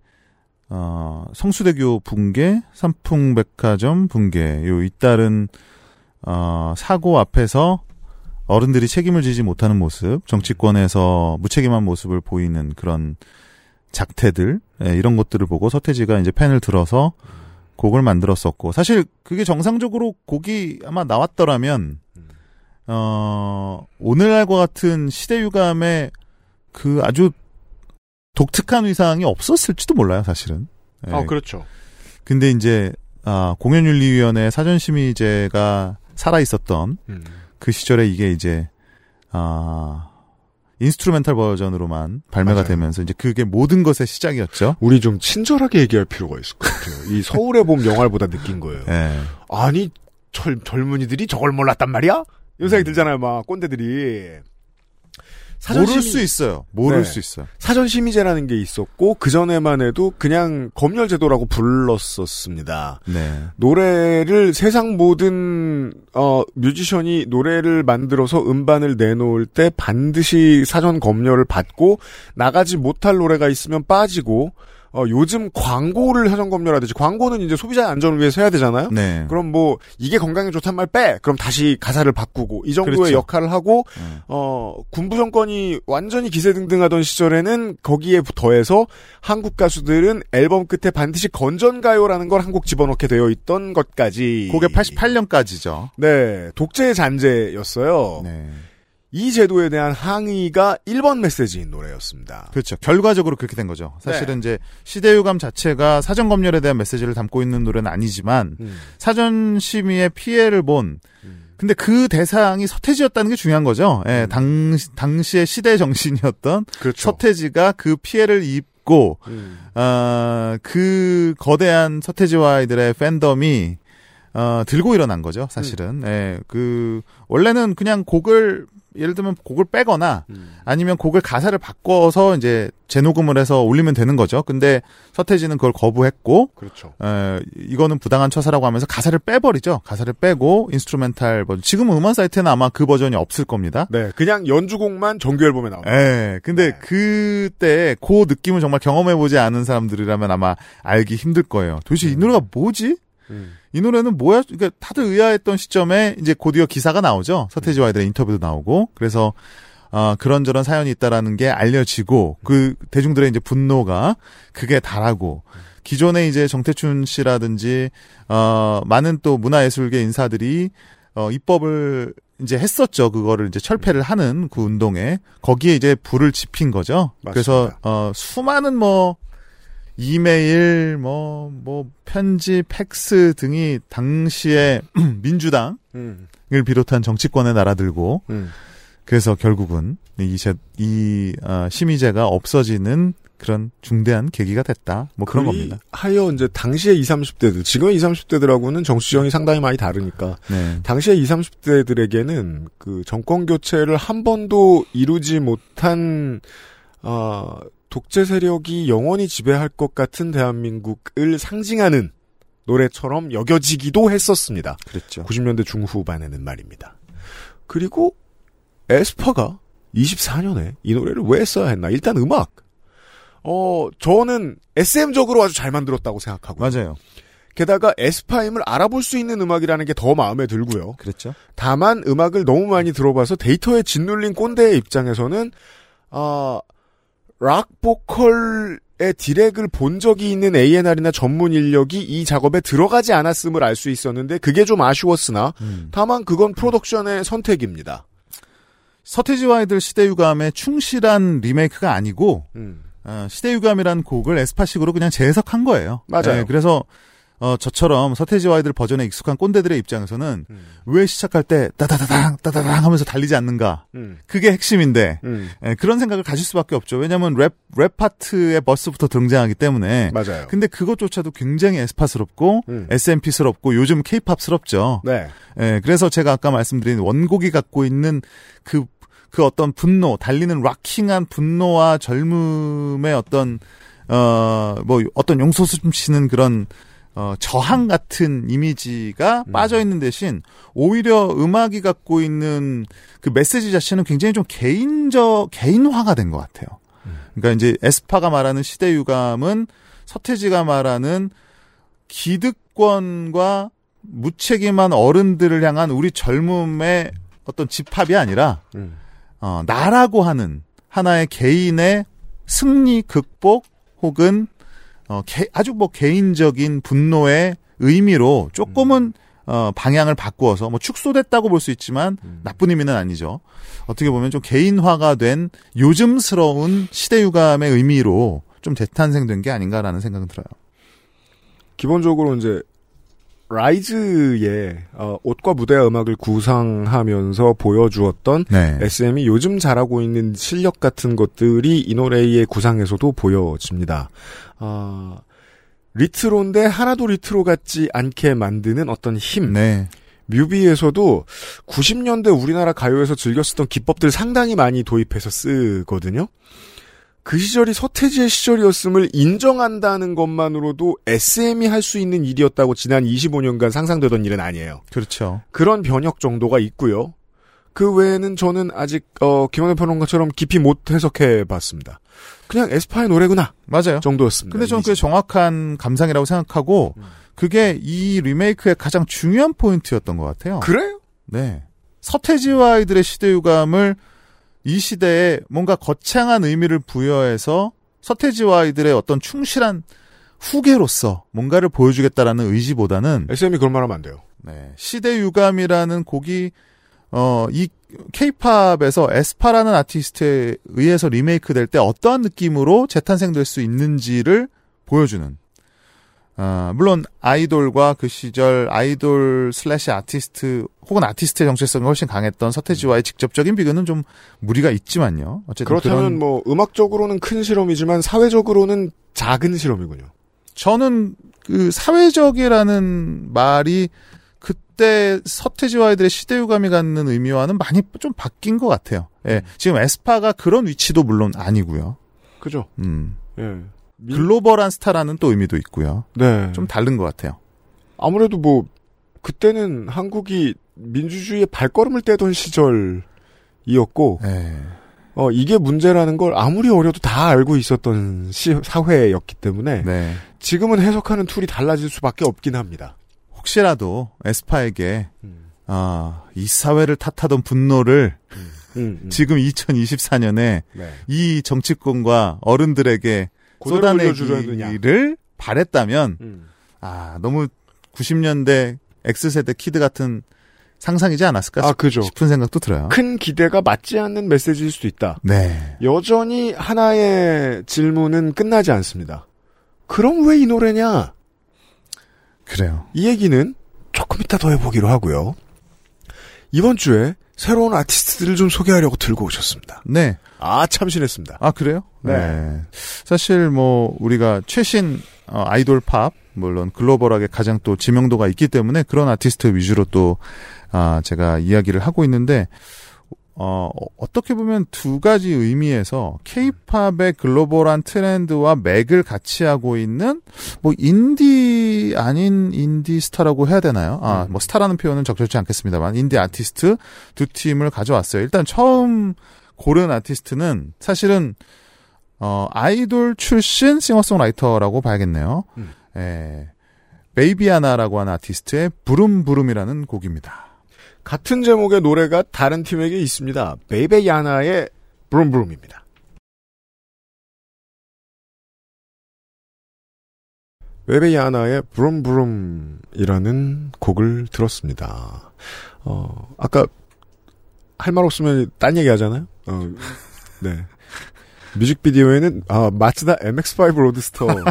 어, 성수대교 붕괴, 삼풍백화점 붕괴, 요 잇따른 어, 사고 앞에서 어른들이 책임을 지지 못하는 모습, 정치권에서 무책임한 모습을 보이는 그런 작태들, 예, 이런 것들을 보고 서태지가 이제 펜을 들어서 곡을 만들었었고, 사실 그게 정상적으로 곡이 아마 나왔더라면, 어, 오늘날과 같은 시대 유감의 그 아주 독특한 위상이 없었을지도 몰라요, 사실은. 예. 아 그렇죠. 근데 이제, 아, 공연윤리위원회 사전심의제가 살아 있었던 음. 그 시절에 이게 이제 아 instrumental 버전으로만 발매가 맞아요. 되면서 이제 그게 모든 것의 시작이었죠. 우리 좀 친절하게 얘기할 필요가 있을 것 같아요. 이 서울의 봄 영화보다 느낀 거예요. 예. 아니 젊, 젊은이들이 저걸 몰랐단 말이야? 이런 생각이 들잖아요, 막 꼰대들이. 사전 모를 수 있어요. 모를 네. 수 있어요. 사전 심의제라는 게 있었고 그 전에만 해도 그냥 검열 제도라고 불렀었습니다. 네. 노래를 세상 모든 어 뮤지션이 노래를 만들어서 음반을 내놓을 때 반드시 사전 검열을 받고 나가지 못할 노래가 있으면 빠지고 어 요즘 광고를 사전 검열하듯이 광고는 이제 소비자의 안전을 위해서 해야 되잖아요. 네. 그럼 뭐 이게 건강에 좋단 말 빼. 그럼 다시 가사를 바꾸고 이 정도의 그렇죠. 역할을 하고 네. 어 군부 정권이 완전히 기세등등하던 시절에는 거기에 더해서 한국 가수들은 앨범 끝에 반드시 건전가요라는 걸 한 곡 집어넣게 되어 있던 것까지 그게 88년까지죠. 네 독재 잔재였어요. 네. 이 제도에 대한 항의가 1번 메시지인 노래였습니다. 그렇죠. 결과적으로 그렇게 된 거죠. 사실은 이제 시대유감 자체가 사전 검열에 대한 메시지를 담고 있는 노래는 아니지만 음. 사전 심의의 피해를 본 근데 그 대상이 서태지였다는 게 중요한 거죠. 예, 당 당시의 시대 정신이었던 음. 그렇죠. 서태지가 그 피해를 입고 음. 어, 그 거대한 서태지와 아이들의 팬덤이 어, 들고 일어난 거죠, 사실은. 음. 예, 그 원래는 그냥 곡을 예를 들면 곡을 빼거나 음. 아니면 곡을 가사를 바꿔서 이제 재녹음을 해서 올리면 되는 거죠. 근데 서태지는 그걸 거부했고 그렇죠. 에, 이거는 부당한 처사라고 하면서 가사를 빼버리죠. 가사를 빼고 instrumental 버전. 지금은 음원 사이트에는 아마 그 버전이 없을 겁니다. 네, 그냥 연주곡만 정규 앨범에 나옵니다. 예, 근데 네. 그때 그 느낌을 정말 경험해보지 않은 사람들이라면 아마 알기 힘들 거예요. 도대체 이 노래가 뭐지? 음. 이 노래는 뭐야? 그러니까 다들 의아했던 시점에 이제 곧이어 기사가 나오죠. 서태지와 아이들의 인터뷰도 나오고. 그래서 어, 그런저런 사연이 있다라는 게 알려지고 그 대중들의 이제 분노가 그게 달하고 기존에 이제 정태춘 씨라든지 어 많은 또 문화예술계 인사들이 어 입법을 이제 했었죠. 그거를 이제 철폐를 하는 그 운동에 거기에 이제 불을 지핀 거죠. 그래서 맞습니다. 어 수많은 뭐 이메일 뭐 뭐 편지 팩스 등이 당시에 민주당을 음, 비롯한 정치권에 날아들고 음. 그래서 결국은 이, 제- 이 어, 심의제가 없어지는 그런 중대한 계기가 됐다. 뭐 그런 겁니다. 하여 이제 당시에 20, 30대들, 지금의 20, 30대들하고는 정치 지형이 상당히 많이 다르니까 네. 당시에 20, 30대들에게는 그 정권 교체를 한 번도 이루지 못한 아, 독재 세력이 영원히 지배할 것 같은 대한민국을 상징하는 노래처럼 여겨지기도 했었습니다. 그랬죠. 90년대 중후반에는 말입니다. 그리고 에스파가 24년에 이 노래를 왜 써야 했나? 일단 음악. 어, 저는 SM적으로 아주 잘 만들었다고 생각하고. 맞아요. 게다가 에스파임을 알아볼 수 있는 음악이라는 게 더 마음에 들고요. 그랬죠. 다만 음악을 너무 많이 들어봐서 데이터에 짓눌린 꼰대의 입장에서는 아, 락 보컬의 디렉을 본 적이 있는 A&R이나 전문 인력이 이 작업에 들어가지 않았음을 알 수 있었는데 그게 좀 아쉬웠으나 음. 다만 그건 프로덕션의 선택입니다. 서태지와 아이들 시대유감의 충실한 리메이크가 아니고 음. 어, 시대유감이라는 곡을 에스파식으로 그냥 재해석한 거예요. 맞아요. 네, 그래서 어, 저처럼 서태지와 아이들 버전에 익숙한 꼰대들의 입장에서는 음. 왜 시작할 때 따다다당 따다당 하면서 달리지 않는가? 음. 그게 핵심인데 음. 예, 그런 생각을 가질 수밖에 없죠. 왜냐하면 랩, 랩 파트의 verse부터 등장하기 때문에. 맞아요. 근데 그것조차도 굉장히 에스파스럽고 음. SMP스럽고 요즘 케이팝스럽죠. 네. 예, 그래서 제가 아까 말씀드린 원곡이 갖고 있는 그, 그 어떤 분노, 달리는 락킹한 분노와 젊음의 어떤, 어, 뭐, 어떤 용솟음 치는 그런, 어, 저항 같은 이미지가 음. 빠져 있는 대신 오히려 음악이 갖고 있는 그 메시지 자체는 굉장히 좀 개인적, 개인화가 된 것 같아요. 음. 그러니까 이제 에스파가 말하는 시대 유감은 서태지가 말하는 기득권과 무책임한 어른들을 향한 우리 젊음의 어떤 집합이 아니라 음. 어, 나라고 하는 하나의 개인의 승리 극복 혹은 어, 개- 아주 뭐 개인적인 분노의 의미로 조금은 어, 방향을 바꾸어서 뭐 축소됐다고 볼 수 있지만 나쁜 의미는 아니죠. 어떻게 보면 좀 개인화가 된 요즘스러운 시대 유감의 의미로 좀 재탄생된 게 아닌가라는 생각은 들어요. 기본적으로 이제 라이즈의 어, 옷과 무대와 음악을 구상하면서 보여주었던 네. SM이 요즘 잘하고 있는 실력 같은 것들이 이 노래의 구상에서도 보여집니다. 아, retro인데 하나도 리트로 같지 않게 만드는 어떤 힘. 네. 뮤비에서도 90년대 우리나라 가요에서 즐겨 쓰던 기법들 상당히 많이 도입해서 쓰거든요. 그 시절이 서태지의 시절이었음을 인정한다는 것만으로도 SM이 할 수 있는 일이었다고 지난 25년간 상상되던 일은 아니에요. 그렇죠. 그런 변혁 정도가 있고요. 그 외에는 저는 아직 어, 김원현 평론가처럼 깊이 못 해석해 봤습니다. 그냥 에스파의 노래구나 맞아요. 정도였습니다. 근데 저는 그게. 정확한 감상이라고 생각하고 그게 이 리메이크의 가장 중요한 포인트였던 것 같아요. 그래요? 네. 서태지와 아이들의 시대 유감을 이 시대에 뭔가 거창한 의미를 부여해서 서태지와 아이들의 어떤 충실한 후계로서 뭔가를 보여주겠다라는 의지보다는 SM이 그런 말 하면 안 돼요. 네, 시대 유감이라는 곡이 어, 이 케이팝에서 에스파라는 아티스트에 의해서 리메이크 될 때 어떠한 느낌으로 재탄생될 수 있는지를 보여주는 아, 물론 아이돌과 그 시절 아이돌 슬래시 아티스트 혹은 아티스트의 정체성이 훨씬 강했던 서태지와의 직접적인 비교는 좀 무리가 있지만요. 어쨌든 그렇다면 그런 뭐 음악적으로는 큰 실험이지만 사회적으로는 작은 실험이군요. 저는 그 사회적이라는 말이 그때 서태지와 아이들의 시대 유감이 갖는 의미와는 많이 좀 바뀐 것 같아요. 예. 지금 에스파가 그런 위치도 물론 아니고요. 그죠? 음. 예. 미- 글로벌한 스타라는 또 의미도 있고요. 네. 좀 다른 것 같아요. 아무래도 뭐 그때는 한국이 민주주의의 발걸음을 떼던 시절이었고 예. 어 이게 문제라는 걸 아무리 어려도 다 알고 있었던 시, 사회였기 때문에 네. 지금은 해석하는 tool이 달라질 수밖에 없긴 합니다. 혹시라도 에스파에게 음. 아, 이 사회를 탓하던 분노를 음, 음. 지금 2024년에 네. 이 정치권과 어른들에게 쏟아내기를 바랬다면 음. 아, 너무 90년대 X세대 kid 같은 상상이지 않았을까 아, 그죠. 싶은 생각도 들어요. 큰 기대가 맞지 않는 메시지일 수도 있다. 네. 여전히 하나의 질문은 끝나지 않습니다. 그럼 왜 이 노래냐? 그래요. 이 얘기는 조금 이따 더 해보기로 하고요. 이번 주에 새로운 아티스트들을 좀 소개하려고 들고 오셨습니다. 네. 아, 참신했습니다. 아 그래요? 네. 사실 뭐 우리가 최신 어, 아이돌 팝 물론 글로벌하게 가장 또 지명도가 있기 때문에 그런 아티스트 위주로 또 아, 제가 이야기를 하고 있는데 어, 어떻게 보면 두 가지 의미에서 케이팝의 글로벌한 트렌드와 맥을 같이 하고 있는 뭐 인디 아닌 인디 스타라고 해야 되나요? 아, 뭐 스타라는 표현은 적절치 않겠습니다만 인디 아티스트 두 팀을 가져왔어요. 일단 처음 고른 아티스트는 사실은 어, 아이돌 출신 싱어송라이터라고 봐야겠네요. 음. 예. 베베야나라고 하는 아티스트의 Vroom Vroom이라는 곡입니다. 같은 제목의 노래가 다른 팀에게 있습니다. 베베야나의 Vroom Vroom입니다. 베베야나의 Vroom Vroom이라는 곡을 들었습니다. 어, 아까 할 말 없으면 딴 얘기 하잖아요? 어, 네. 뮤직비디오에는, 아, 마츠다 MX5 로드스터의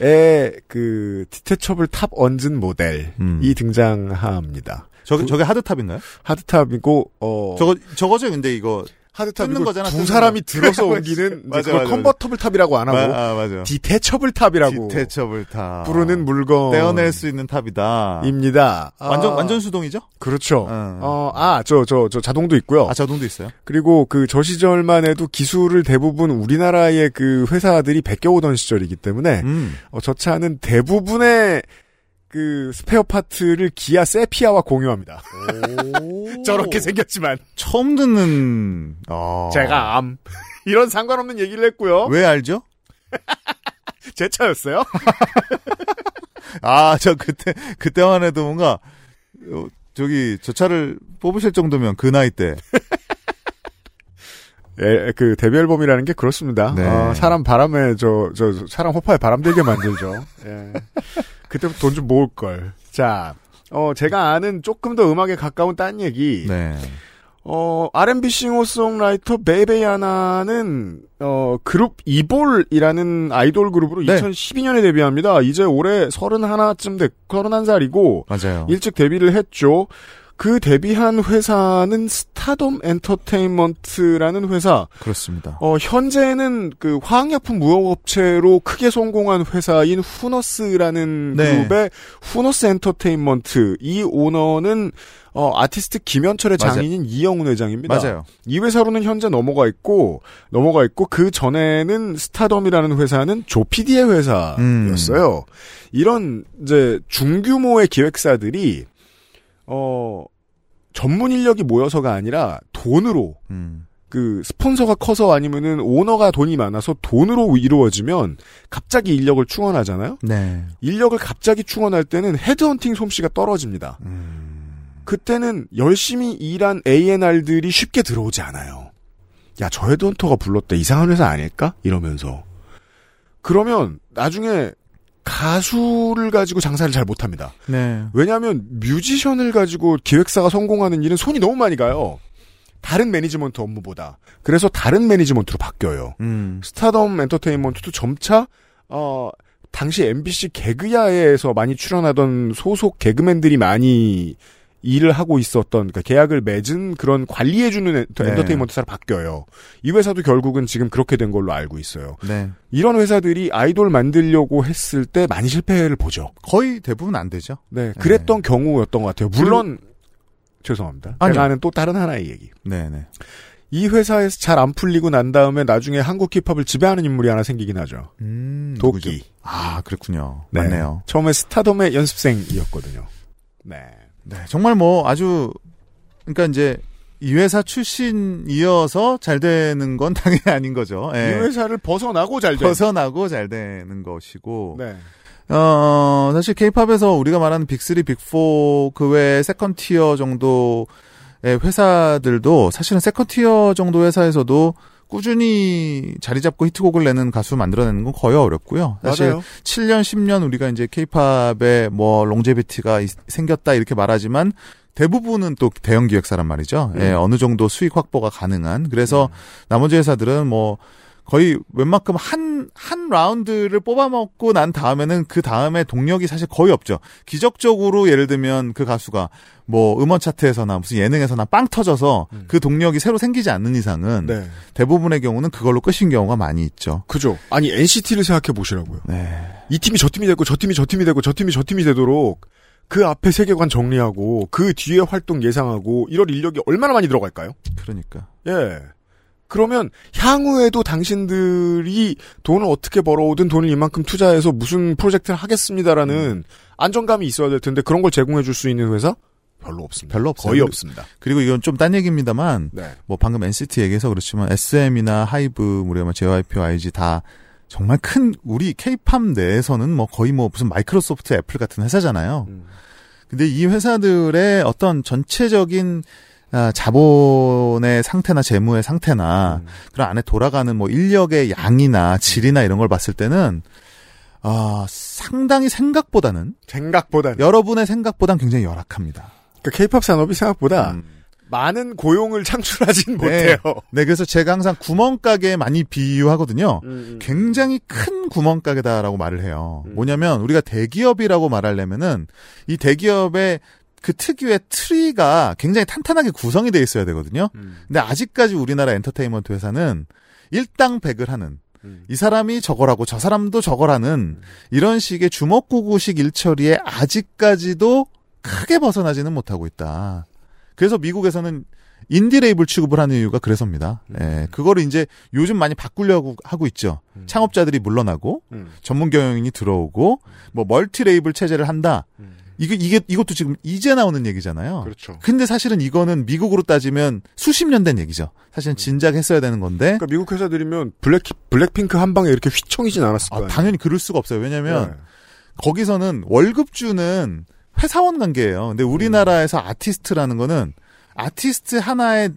그, detachable top 얹은 모델이 음. 등장합니다. 저게, 저게 하드탑인가요? 하드탑이고 어 저거, 저거죠, 근데 이거. 하드탑이고 뜯는 거잖아, 두 사람이 거. 들어서 옮기는 맞아, convertible top이라고 안 하고 아, 맞아. detachable top이라고 detachable top. 부르는 물건 떼어낼 수 있는 탑이다. 입니다. 완전, 아, 완전 수동이죠? 그렇죠. 어. 어, 아, 저, 저, 저 자동도 있고요. 아, 자동도 있어요? 그리고 그 저 시절만 해도 기술을 대부분 우리나라의 그 회사들이 베껴오던 시절이기 때문에 음. 어, 저 차는 대부분의 그 스페어 파트를 기아 세피아와 공유합니다. 저렇게 생겼지만 처음 듣는, 어. 제가 암 이런 상관없는 얘기를 했고요. 왜 알죠? 제 차였어요. 아, 저 그때, 그때만 해도 뭔가, 어, 저기, 저 차를 뽑으실 정도면 그 나이 때. 예, 그 데뷔 앨범이라는 게 그렇습니다. 네. 어, 사람 바람에 저, 저, 저 사람 호파에 바람 들게 만들죠. 예. 그때부터 돈 좀 모을 걸. 자, 어 제가 아는 조금 더 음악에 가까운 딴 얘기. 네. 어 R&B 싱어송라이터 베베야나는 어 그룹 이볼이라는 아이돌 그룹으로 네. 2012년에 데뷔합니다. 이제 올해 31쯤 됐 31살이고 맞아요. 일찍 데뷔를 했죠. 그 데뷔한 회사는 스타덤 엔터테인먼트라는 회사. 그렇습니다. 어, 현재는 그 화학약품 무역업체로 크게 성공한 회사인 후너스라는 네. 그룹의 후너스 엔터테인먼트. 이 오너는 어, 아티스트 김현철의 맞아요. 장인인 이영훈 회장입니다. 맞아요. 이 회사로는 현재 넘어가 있고 넘어가 있고 그 전에는 스타덤이라는 회사는 조피디의 회사였어요. 이런 이제 중규모의 기획사들이 어 전문 인력이 모여서가 아니라 돈으로 음. 그 스폰서가 커서 아니면은 오너가 돈이 많아서 돈으로 이루어지면 갑자기 인력을 충원하잖아요. 네. 인력을 갑자기 충원할 때는 헤드헌팅 솜씨가 떨어집니다. 그때는 열심히 일한 A&R들이 쉽게 들어오지 않아요. 야, 저 헤드헌터가 불렀대. 이상한 회사 아닐까? 이러면서. 그러면 나중에 가수를 가지고 장사를 잘 못합니다. 네. 왜냐하면 뮤지션을 가지고 기획사가 성공하는 일은 손이 너무 많이 가요. 다른 매니지먼트 업무보다. 그래서 다른 매니지먼트로 바뀌어요. 음. 스타덤 엔터테인먼트도 점차 어 당시 MBC 개그야에서 많이 출연하던 소속 개그맨들이 많이 일을 하고 있었던 그러니까 계약을 맺은 그런 관리해주는 엔터- 네. 엔터테인먼트 사로 바뀌어요. 이 회사도 결국은 지금 그렇게 된 걸로 알고 있어요. 네. 이런 회사들이 아이돌 만들려고 했을 때 많이 실패를 보죠. 거의 대부분 안 되죠. 네, 그랬던 경우였던 것 같아요. 물론 죄송합니다. 아니요. 제가 아는 또 다른 하나의 얘기. 네네. 이 회사에서 잘 안 풀리고 난 다음에 나중에 한국 힙합을 지배하는 인물이 하나 생기긴 하죠. 음, 도끼. 누구죠? 아, 그렇군요. 네. 맞네요. 처음에 스타덤의 연습생이었거든요. 네. 네. 정말 뭐 아주, 그러니까 이제 이 회사 출신이어서 잘 되는 건 당연히 아닌 거죠. 이 예. 회사를 벗어나고 잘 돼. 벗어나고 잘 되는 것이고. 네. 어, 사실 케이팝에서 우리가 말하는 빅3, 빅4 그 외에 second tier 정도의 회사들도 사실은 second tier 정도 회사에서도 꾸준히 자리 잡고 히트곡을 내는 가수 만들어내는 건 거의 어렵고요. 사실 맞아요. 7년, 10년 우리가 이제 케이팝에 뭐 longevity가 이- 생겼다 이렇게 말하지만 대부분은 또 대형 기획사란 말이죠. 예, 음. 어느 정도 수익 확보가 가능한. 그래서 나머지 회사들은 뭐 거의 웬만큼 한, 한 라운드를 뽑아먹고 난 다음에는 그 다음에 동력이 사실 거의 없죠. 기적적으로 예를 들면 그 가수가 뭐 음원 차트에서나 무슨 예능에서나 빵 터져서 음. 그 동력이 새로 생기지 않는 이상은 네. 대부분의 경우는 그걸로 끝인 경우가 많이 있죠. 그죠. 아니 NCT를 생각해 보시라고요. 네. 이 팀이 저 팀이 되고 저 팀이 저 팀이 되고 저 팀이 저 팀이 되도록 그 앞에 세계관 정리하고 그 뒤에 활동 예상하고 이럴 인력이 얼마나 많이 들어갈까요? 그러니까. 예. 그러면 향후에도 당신들이 돈을 어떻게 벌어오든 돈을 이만큼 투자해서 무슨 프로젝트를 하겠습니다라는 안정감이 있어야 될 텐데 그런 걸 제공해 줄 수 있는 회사 별로 없습니다. 별로 없어요. 거의 없습니다. 그리고 이건 좀 딴 얘기입니다만 네. 뭐 방금 NCT 얘기해서 그렇지만 SM이나 하이브, 뭐 JYP, YG 다 정말 큰 우리 K-팝 내에서는 뭐 거의 뭐 무슨 마이크로소프트, 애플 같은 회사잖아요. 음. 근데 이 회사들의 어떤 전체적인 아, 자본의 상태나 재무의 상태나 음. 그런 안에 돌아가는 뭐 인력의 양이나 질이나 이런 걸 봤을 때는 아 상당히 생각보다는 생각보다는 여러분의 생각보다는 굉장히 열악합니다. 그러니까 케이팝 산업이 생각보다 음. 많은 고용을 창출하진 네. 못해요. 네, 그래서 제가 항상 구멍가게 많이 비유하거든요. 음, 굉장히 큰 구멍가게다라고 말을 해요. 음. 뭐냐면 우리가 대기업이라고 말하려면은 이 대기업의 그 특유의 tree가 굉장히 탄탄하게 구성이 돼 있어야 되거든요. 음, 근데 아직까지 우리나라 엔터테인먼트 회사는 일당백을 하는 음. 이 사람이 저거라고 저 사람도 저거라는 이런 식의 주먹구구식 일처리에 아직까지도 크게 벗어나지는 못하고 있다. 그래서 미국에서는 인디 레이블 취급을 하는 이유가 그래서입니다. 예, 그거를 이제 요즘 많이 바꾸려고 하고 있죠. 음. 창업자들이 물러나고 음, 전문 경영인이 들어오고 뭐 멀티 레이블 체제를 한다. 음. 이게 이게 이것도 지금 이제 나오는 얘기잖아요. 그렇죠. 근데 사실은 이거는 미국으로 따지면 수십 년 된 얘기죠. 사실은 진작 했어야 되는 건데 그러니까 미국 회사들이면 블랙 블랙핑크 한 방에 이렇게 휘청이진 않았을 아, 거예요. 당연히 그럴 수가 없어요. 왜냐면 네. 거기서는 월급주는 회사원 관계예요. 근데 우리나라에서 아티스트라는 거는 아티스트 하나에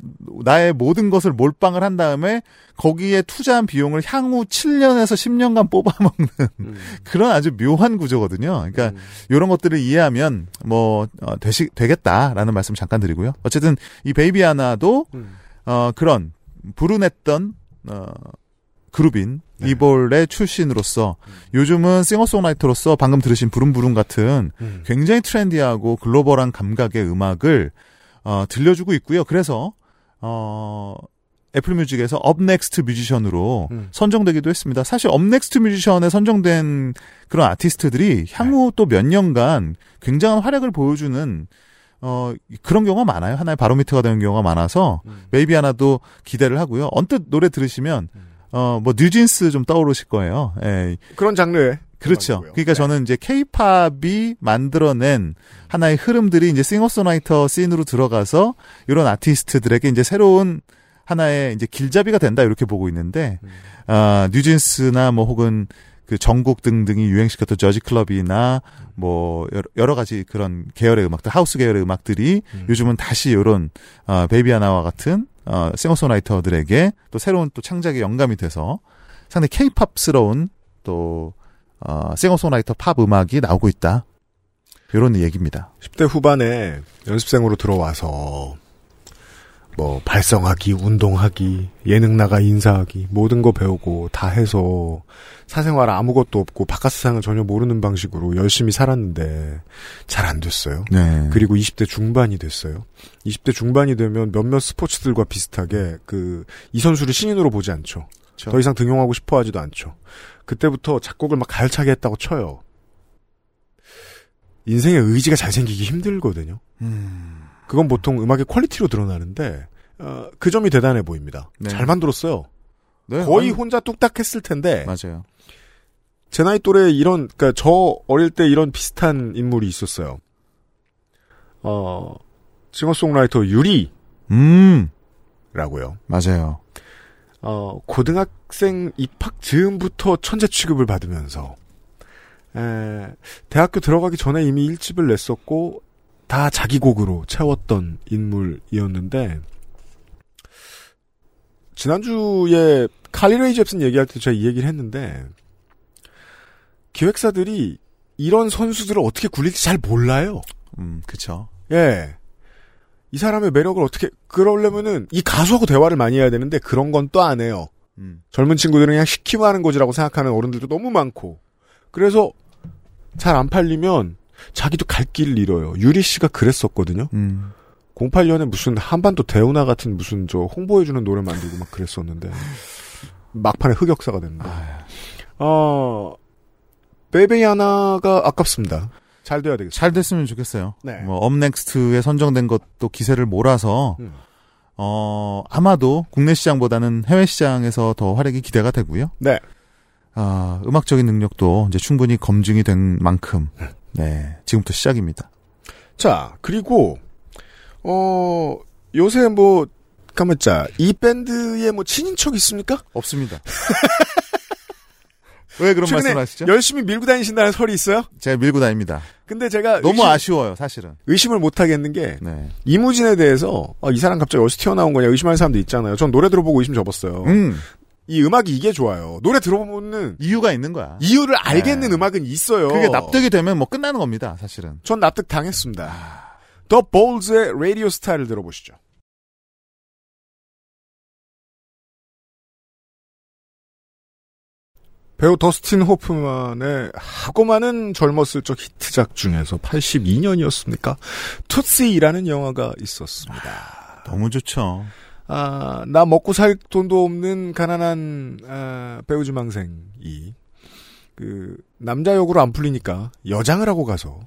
나의 모든 것을 몰빵을 한 다음에 거기에 투자한 비용을 향후 7년에서 10년간 뽑아먹는 음. 그런 아주 묘한 구조거든요. 그러니까 음. 이런 것들을 이해하면 뭐 어, 되시, 되겠다라는 말씀 잠깐 드리고요. 어쨌든 이 베베야나도 음. 어, 그런 불운했던 어, 그룹인 네. 이볼의 출신으로서 요즘은 싱어송라이터로서 방금 들으신 Vroom Vroom 같은 음. 굉장히 트렌디하고 글로벌한 감각의 음악을 어, 들려주고 있고요. 그래서 어, 애플 뮤직에서 Up Next 뮤지션으로 음. 선정되기도 했습니다. 사실 Up Next 뮤지션에 선정된 그런 아티스트들이 향후 또몇 년간 굉장한 활약을 보여주는 어 그런 경우가 많아요. 하나의 바로미터가 되는 경우가 많아서 음. 베베야나도 기대를 하고요. 언뜻 노래 들으시면 어뭐 뉴진스 좀 떠오르실 거예요. 예. 그런 장르에 그렇죠. 음악이고요. 그러니까 네. 저는 이제 케이팝이 만들어낸 하나의 흐름들이 이제 싱어송라이터 씬으로 들어가서 이런 아티스트들에게 이제 새로운 하나의 이제 길잡이가 된다 이렇게 보고 있는데 음. 아 뉴진스나 뭐 혹은 그 정국 등등이 유행시켰던 Jersey club이나 뭐 여러, 가지 그런 계열의 음악들 하우스 계열의 음악들이 음. 요즘은 다시 이런 어, 베베야나와 같은 어, 싱어송라이터들에게 또 새로운 또 창작의 영감이 돼서 상당히 케이팝스러운 또 어, 싱어송라이터 팝 음악이 나오고 있다. 이런 얘기입니다. 10대 후반에 연습생으로 들어와서 뭐 발성하기, 운동하기, 예능 나가 인사하기 모든 거 배우고 다 해서 사생활 아무것도 없고 바깥 세상을 전혀 모르는 방식으로 열심히 살았는데 잘 안 됐어요. 네. 그리고 20대 중반이 됐어요. 20대 중반이 되면 몇몇 스포츠들과 비슷하게 그 이 선수를 신인으로 보지 않죠. 그렇죠. 더 이상 등용하고 싶어 하지도 않죠. 그때부터 작곡을 막 가열차게 했다고 쳐요. 인생의 의지가 잘 생기기 힘들거든요. 음, 그건 보통 음악의 퀄리티로 드러나는데 어, 그 점이 대단해 보입니다. 네. 잘 만들었어요. 네, 거의 아니, 혼자 뚝딱 했을 텐데 맞아요. 제 나이 또래 이런 그러니까 저 어릴 때 이런 비슷한 인물이 있었어요. 어 싱어송라이터 유리라고요. 음, 맞아요. 어 고등학생 입학 즈음부터 천재 취급을 받으면서 에, 대학교 들어가기 전에 이미 1집을 냈었고 다 자기 곡으로 채웠던 인물이었는데 지난주에 칼리레이 잽슨 얘기할 때 제가 이 얘기를 했는데 기획사들이 이런 선수들을 어떻게 굴릴지 잘 몰라요. 음, 그쵸. 예. 이 사람의 매력을 어떻게 그러려면은 이 가수하고 대화를 많이 해야 되는데 그런 건 또 안 해요. 음. 젊은 친구들은 그냥 시키면 하는 거지라고 생각하는 어른들도 너무 많고 그래서 잘 안 팔리면 자기도 갈 길을 잃어요. 유리 씨가 그랬었거든요. 음. 08년에 무슨 한반도 대운하 같은 무슨 저 홍보해주는 노래 만들고 막 그랬었는데 막판에 흑역사가 됐는데 어 베이베이 하나가 아깝습니다. 잘 돼야 되겠습니다. 잘 됐으면 좋겠어요. 네. 뭐 Up Next에 선정된 것도 기세를 몰아서 음. 어 아마도 국내 시장보다는 해외 시장에서 더 활약이 기대가 되고요. 네. 아 음악적인 능력도 이제 충분히 검증이 된 만큼 네 지금부터 시작입니다. 자 그리고 어 요새 뭐 가만자 이 밴드에 뭐 친인척 있습니까? 없습니다. 왜 그런 말씀하시죠? 열심히 밀고 다니신다는 설이 있어요. 제가 밀고 다닙니다. 근데 제가 너무 의심, 아쉬워요, 사실은. 의심을 못 하겠는 게 네. 이무진에 대해서 아, 이 사람 갑자기 어디서 튀어나온 거냐 의심하는 사람도 있잖아요. 전 노래 들어보고 의심 접었어요. 음, 이 음악이 이게 좋아요. 노래 들어보면은 이유가 있는 거야. 이유를 알겠는 네. 음악은 있어요. 그게 납득이 되면 뭐 끝나는 겁니다, 사실은. 전 납득 당했습니다. 더 볼즈의 라디오 스타일을 들어보시죠. 배우 더스틴 호프만의 하고 많은 젊었을 적 히트작 중에서 82년이었습니까? 투시라는 영화가 있었습니다. 너무 좋죠. 아, 나 먹고 살 돈도 없는 가난한 아, 배우 지망생이 그 남자 역으로 안 풀리니까 여장을 하고 가서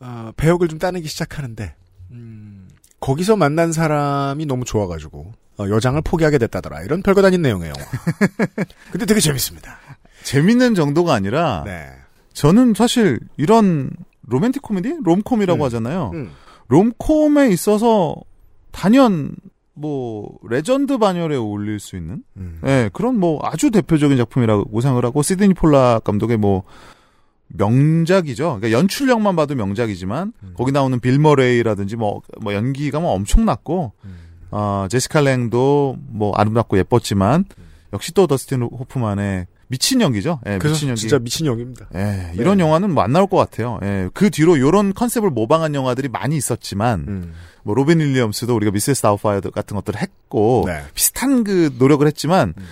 아, 배역을 좀 따내기 시작하는데 음, 거기서 만난 사람이 너무 좋아가지고 어, 여장을 포기하게 됐다더라 이런 별거 아닌 내용의 영화. 근데 되게 재밌습니다. 재밌는 정도가 아니라 네. 저는 사실 이런 로맨틱 코미디? rom-com이라고 음. 하잖아요. 음, rom-com에 있어서 단연 뭐 레전드 반열에 어울릴 수 있는 음. 예, 그런 뭐 아주 대표적인 작품이라고 생각을 하고 시드니 폴락 감독의 뭐 명작이죠. 그러니까 연출력만 봐도 명작이지만 음. 거기 나오는 빌 머레이라든지 뭐, 뭐 연기가 뭐 엄청났고 음. 어, 제시카 랭도 뭐 아름답고 예뻤지만 역시 또 더스틴 호프만의 미친 연기죠. 예, 그래서 미친 연기. 진짜 미친 연기입니다. 예, 이런 네. 영화는 뭐 안 나올 것 같아요. 예, 그 뒤로 이런 컨셉을 모방한 영화들이 많이 있었지만 음. 뭐 로빈 윌리엄스도 우리가 미세스 다우파이어 같은 것들을 했고 네. 비슷한 그 노력을 했지만 음.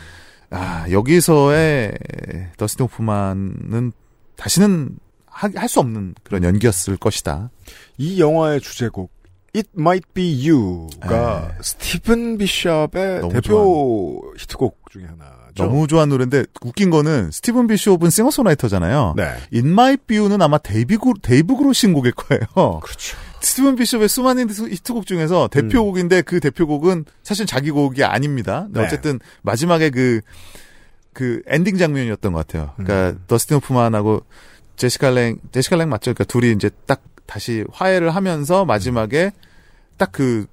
아 여기서의 더스틴 호프만은 다시는 할 수 없는 그런 연기였을 것이다. 이 영화의 주제곡 It Might Be You가 네. 스티븐 비숍의 대표 히트곡 중에 하나죠. 너무 좋아하는 노래인데 웃긴 거는 스티븐 비숍은 싱어송라이터잖아요. 네. In My View는 아마 데이비 그 데이브 그루신 곡일 거예요. 그렇죠. 스티븐 비숍의 수많은 히트곡 중에서 대표곡인데 그 대표곡은 사실 자기 곡이 아닙니다. 네. 어쨌든 마지막에 그, 그 엔딩 장면이었던 것 같아요. 그러니까 음. 더스틴 호프만하고 제시카 랭, 제시카 랭 맞죠? 그러니까 둘이 이제 딱 다시 화해를 하면서 마지막에 딱 그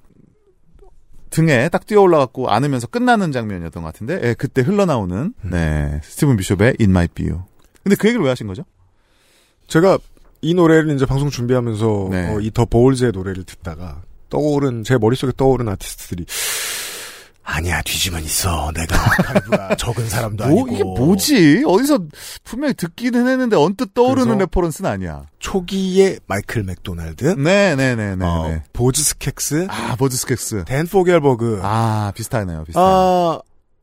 등에 딱 뛰어 올라갖고 안으면서 끝나는 장면이었던 것 같은데, 예, 그때 흘러나오는, 음. 네, 스티븐 비숍의 In My View. 근데 그 얘기를 왜 하신 거죠? 제가 이 노래를 이제 방송 준비하면서 네. 어, 이 더 보울즈의 노래를 듣다가 떠오른 제 머릿속에 떠오른 아티스트들이 아니야 뒤지면 있어 내가 아카이브가 적은 사람도 뭐, 아니고 이게 뭐지? 어디서 분명히 듣기는 했는데 언뜻 떠오르는 레퍼런스는 아니야. 초기의 마이클 맥도날드 네네네네. 어, 네. 보즈 스캑스 아, 보즈 스캑스. 댄 포겔버그 아, 비슷하네요, 비슷하네요. 아,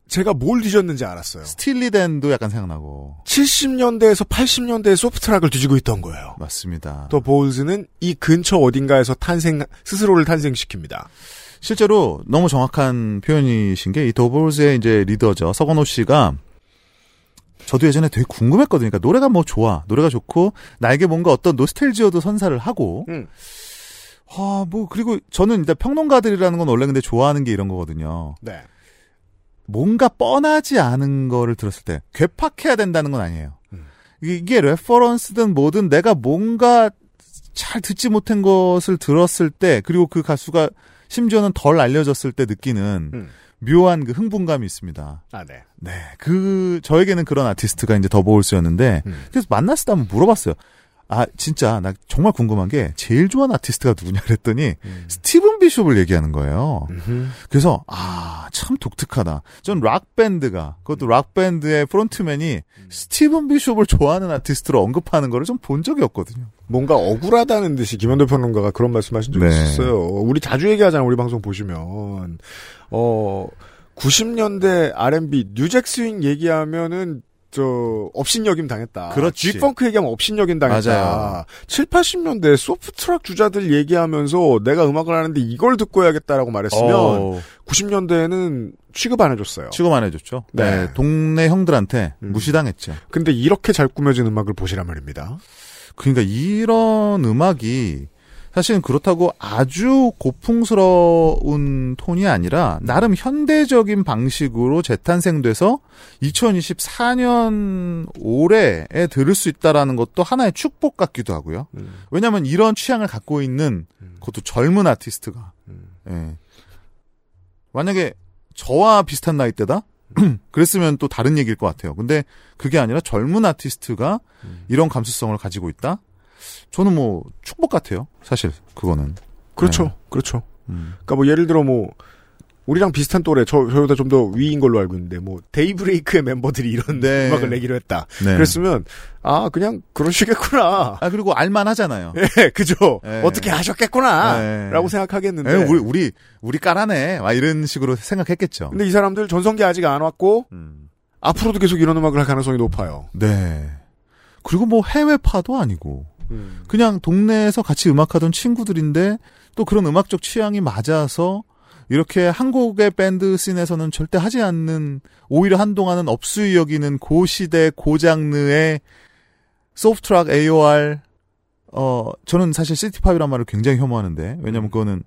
제가 뭘 뒤졌는지 알았어요. 스틸리댄도 약간 생각나고. 70년대에서 80년대의 소프트락을 뒤지고 있던 거예요. 맞습니다. 더 보울즈는 이 근처 어딘가에서 탄생 스스로를 탄생시킵니다. 실제로 너무 정확한 표현이신 게 이 더 보울즈의 이제 리더죠. 서건호 씨가 저도 예전에 되게 궁금했거든요. 그러니까 노래가 뭐 좋아. 노래가 좋고 나에게 뭔가 어떤 노스텔지어도 선사를 하고 음. 아, 뭐 그리고 저는 일단 평론가들이라는 건 원래 근데 좋아하는 게 이런 거거든요. 네. 뭔가 뻔하지 않은 거를 들었을 때 괴팍해야 된다는 건 아니에요. 음. 이게 레퍼런스든 뭐든 내가 뭔가 잘 듣지 못한 것을 들었을 때 그리고 그 가수가 심지어는 덜 알려졌을 때 느끼는 음. 묘한 그 흥분감이 있습니다. 아, 네. 네, 그 저에게는 그런 아티스트가 이제 더 보울즈였는데 음. 그래서 만났을 때 한번 물어봤어요. 아 진짜 나 정말 궁금한 게 제일 좋아하는 아티스트가 누구냐 그랬더니 음. 스티븐 비숍을 얘기하는 거예요. 음흠. 그래서 아 참 독특하다. 전 락 밴드가 그것도 락 밴드의 frontman이 스티븐 비숍을 좋아하는 아티스트로 언급하는 거를 좀 본 적이 없거든요. 뭔가 억울하다는 듯이 김영대 평론가가 그런 말씀하신 적이 네. 있었어요. 우리 자주 얘기하잖아요. 우리 방송 보시면 어 90년대 R&B New Jack Swing 얘기하면은 저 업신여김 당했다. 그렇지. G-funk 얘기하면 업신여김 당했다. 맞아요. 7, 80년대 소프트락 주자들 얘기하면서 내가 음악을 하는데 이걸 듣고 해야겠다라고 말했으면 어, 90년대에는 취급 안 해줬어요. 취급 안 해줬죠. 네. 네, 동네 형들한테 음. 무시당했죠. 근데 이렇게 잘 꾸며진 음악을 보시란 말입니다. 그러니까 이런 음악이 사실은 그렇다고 아주 고풍스러운 톤이 아니라 나름 현대적인 방식으로 재탄생돼서 2024년 올해에 들을 수 있다라는 것도 하나의 축복 같기도 하고요. 음. 왜냐하면 이런 취향을 갖고 있는 그것도 젊은 아티스트가 음. 예. 만약에 저와 비슷한 나이대다 그랬으면 또 다른 얘기일 것 같아요. 근데 그게 아니라 젊은 아티스트가 음. 이런 감수성을 가지고 있다. 저는 뭐 축복 같아요. 사실 그거는. 그렇죠. 네. 그렇죠. 음. 그러니까 뭐 예를 들어 뭐 우리랑 비슷한 또래 저 저보다 좀 더 위인 걸로 알고 있는데 뭐 데이브레이크의 멤버들이 이런 네. 음악을 내기로 했다. 네. 그랬으면 아 그냥 그러시겠구나. 아 그리고 알만 하잖아요. 예, 그죠. 네. 어떻게 하셨겠구나. 네. 라고 생각하겠는데. 에, 우리 우리 우리 깔아내. 막 이런 식으로 생각했겠죠. 근데 이 사람들 전성기 아직 안 왔고 음. 앞으로도 계속 이런 음악을 할 가능성이 높아요. 네. 그리고 뭐 해외파도 아니고 음. 그냥 동네에서 같이 음악하던 친구들인데 또 그런 음악적 취향이 맞아서 이렇게 한국의 밴드 씬에서는 절대 하지 않는 오히려 한동안은 업수이 여기는 고 시대 고 장르의 소프트락 AOR 어 저는 사실 시티팝이란 말을 굉장히 혐오하는데 왜냐면 그거는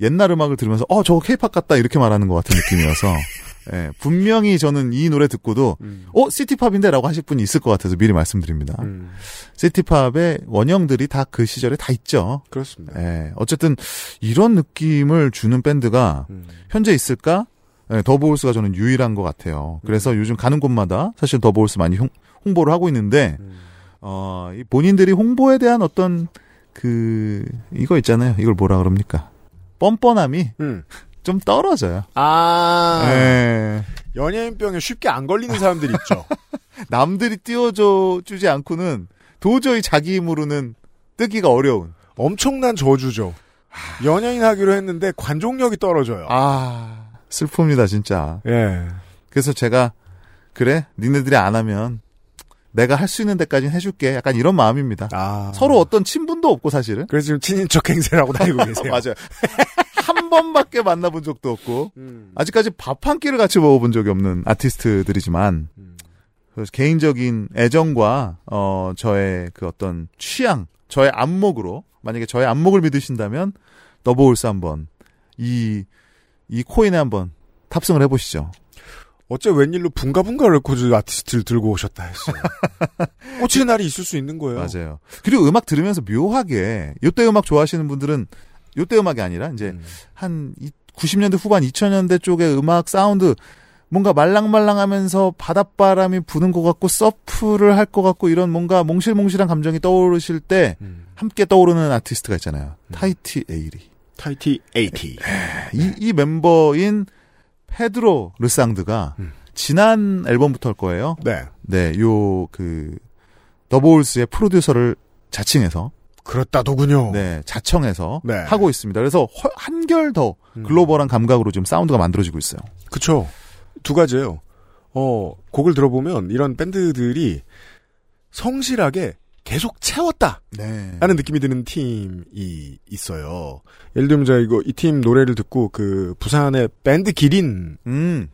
옛날 음악을 들으면서 어 저거 케이팝 같다 이렇게 말하는 것 같은 느낌이어서 예, 분명히 저는 이 노래 듣고도 음. 어 시티팝인데라고 하실 분이 있을 것 같아서 미리 말씀드립니다. 음. 시티팝의 원형들이 다 그 시절에 다 있죠. 그렇습니다. 예, 어쨌든 이런 느낌을 주는 밴드가 음. 현재 있을까? 예, 더보울스가 저는 유일한 것 같아요. 그래서 요즘 가는 곳마다 사실 더보울스 많이 홍, 홍보를 하고 있는데 음. 어, 이 본인들이 홍보에 대한 어떤 그 이거 있잖아요. 이걸 뭐라 그럽니까? 뻔뻔함이 음. 좀 떨어져요. 아 예. 연예인병에 쉽게 안 걸리는 사람들이 있죠. 남들이 띄워줘 주지 않고는 도저히 자기 힘으로는 뜨기가 어려운. 엄청난 저주죠. 연예인 하기로 했는데 관종력이 떨어져요. 아 슬픕니다 진짜. 예. 그래서 제가 그래 니네들이 안 하면 내가 할 수 있는 데까지는 해줄게. 약간 이런 마음입니다. 아. 서로 어떤 친분도 없고 사실은. 그래서 지금 친인척 행세라고 다니고 계세요. 맞아요. 한 번밖에 만나본 적도 없고 음. 아직까지 밥 한 끼를 같이 먹어본 적이 없는 아티스트들이지만 음. 그래서 개인적인 애정과 어 저의 그 어떤 취향, 저의 안목으로 만약에 저의 안목을 믿으신다면 더보울스 한번 이 이 코인에 한번 탑승을 해보시죠. 어째 웬일로 붕가붕가 레코드 아티스트를 들고 오셨다 했어요. 꽂히는 날이 있을 수 있는 거예요. 맞아요. 그리고 음악 들으면서 묘하게 요때 음악 좋아하시는 분들은 요때 음악이 아니라 이제 음. 한 이- 90년대 후반 2000년대 쪽의 음악 사운드 뭔가 말랑말랑하면서 바닷바람이 부는 것 같고 surf를 할 것 같고 이런 뭔가 몽실몽실한 감정이 떠오르실 때 음. 함께 떠오르는 아티스트가 있잖아요. 타히티 에이티. 타이티 80. 이, 이 멤버인 페드로 르상드가 음. 지난 앨범부터일 거예요. 네. 네, 요 그 더보울스의 프로듀서를 자칭해서 그렇다더군요. 네, 자청해서 네. 하고 있습니다. 그래서 허- 한결 더 음. 글로벌한 감각으로 지금 사운드가 만들어지고 있어요. 그쵸. 두 가지예요. 어, 곡을 들어보면 이런 밴드들이 성실하게 계속 채웠다. 네. 라는 느낌이 드는 팀이 있어요. 예를 들면 제가 이거 이 팀 노래를 듣고 그 부산의 밴드 기린이라고 음,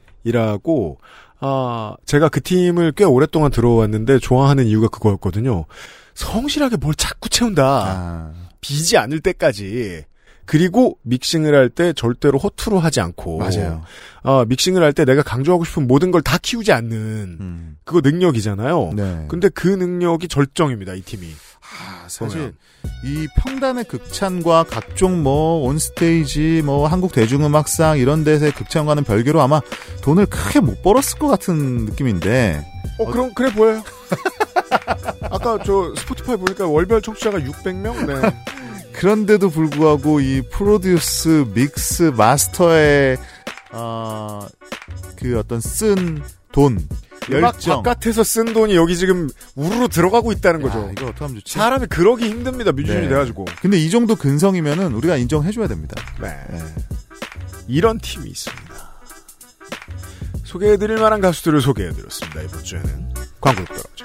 아 제가 그 팀을 꽤 오랫동안 들어왔는데 좋아하는 이유가 그거였거든요. 성실하게 뭘 자꾸 채운다. 아, 비지 않을 때까지. 그리고 믹싱을 할 때 절대로 허투루 하지 않고 맞아요. 아, 믹싱을 할 때 내가 강조하고 싶은 모든 걸 다 키우지 않는 음, 그거 능력이잖아요. 네. 근데 그 능력이 절정입니다, 이 팀이. 아, 사실 보면. 이 평단의 극찬과 각종 뭐 온스테이지 뭐 한국 대중음악상 이런 데서의 극찬과는 별개로 아마 돈을 크게 못 벌었을 것 같은 느낌인데 어, 그럼 그래 보여요. 아, 아까 저 스포티파이 보니까 월별 청취자가 600명? 네. 그런데도 불구하고 이 프로듀스, 믹스, 마스터의 어, 그 어떤 쓴 돈, 열정. 바깥에서 쓴 돈이 여기 지금 우르르 들어가고 있다는 야, 거죠. 이거 어떻게 하면 좋지? 사람이 그러기 힘듭니다. 뮤지션이 네. 돼가지고. 근데 이 정도 근성이면은 우리가 인정해줘야 됩니다. 네. 이런 팀이 있습니다. 소개해드릴 만한 가수들을 소개해드렸습니다. 이번 주에는 광고로 돌아오죠.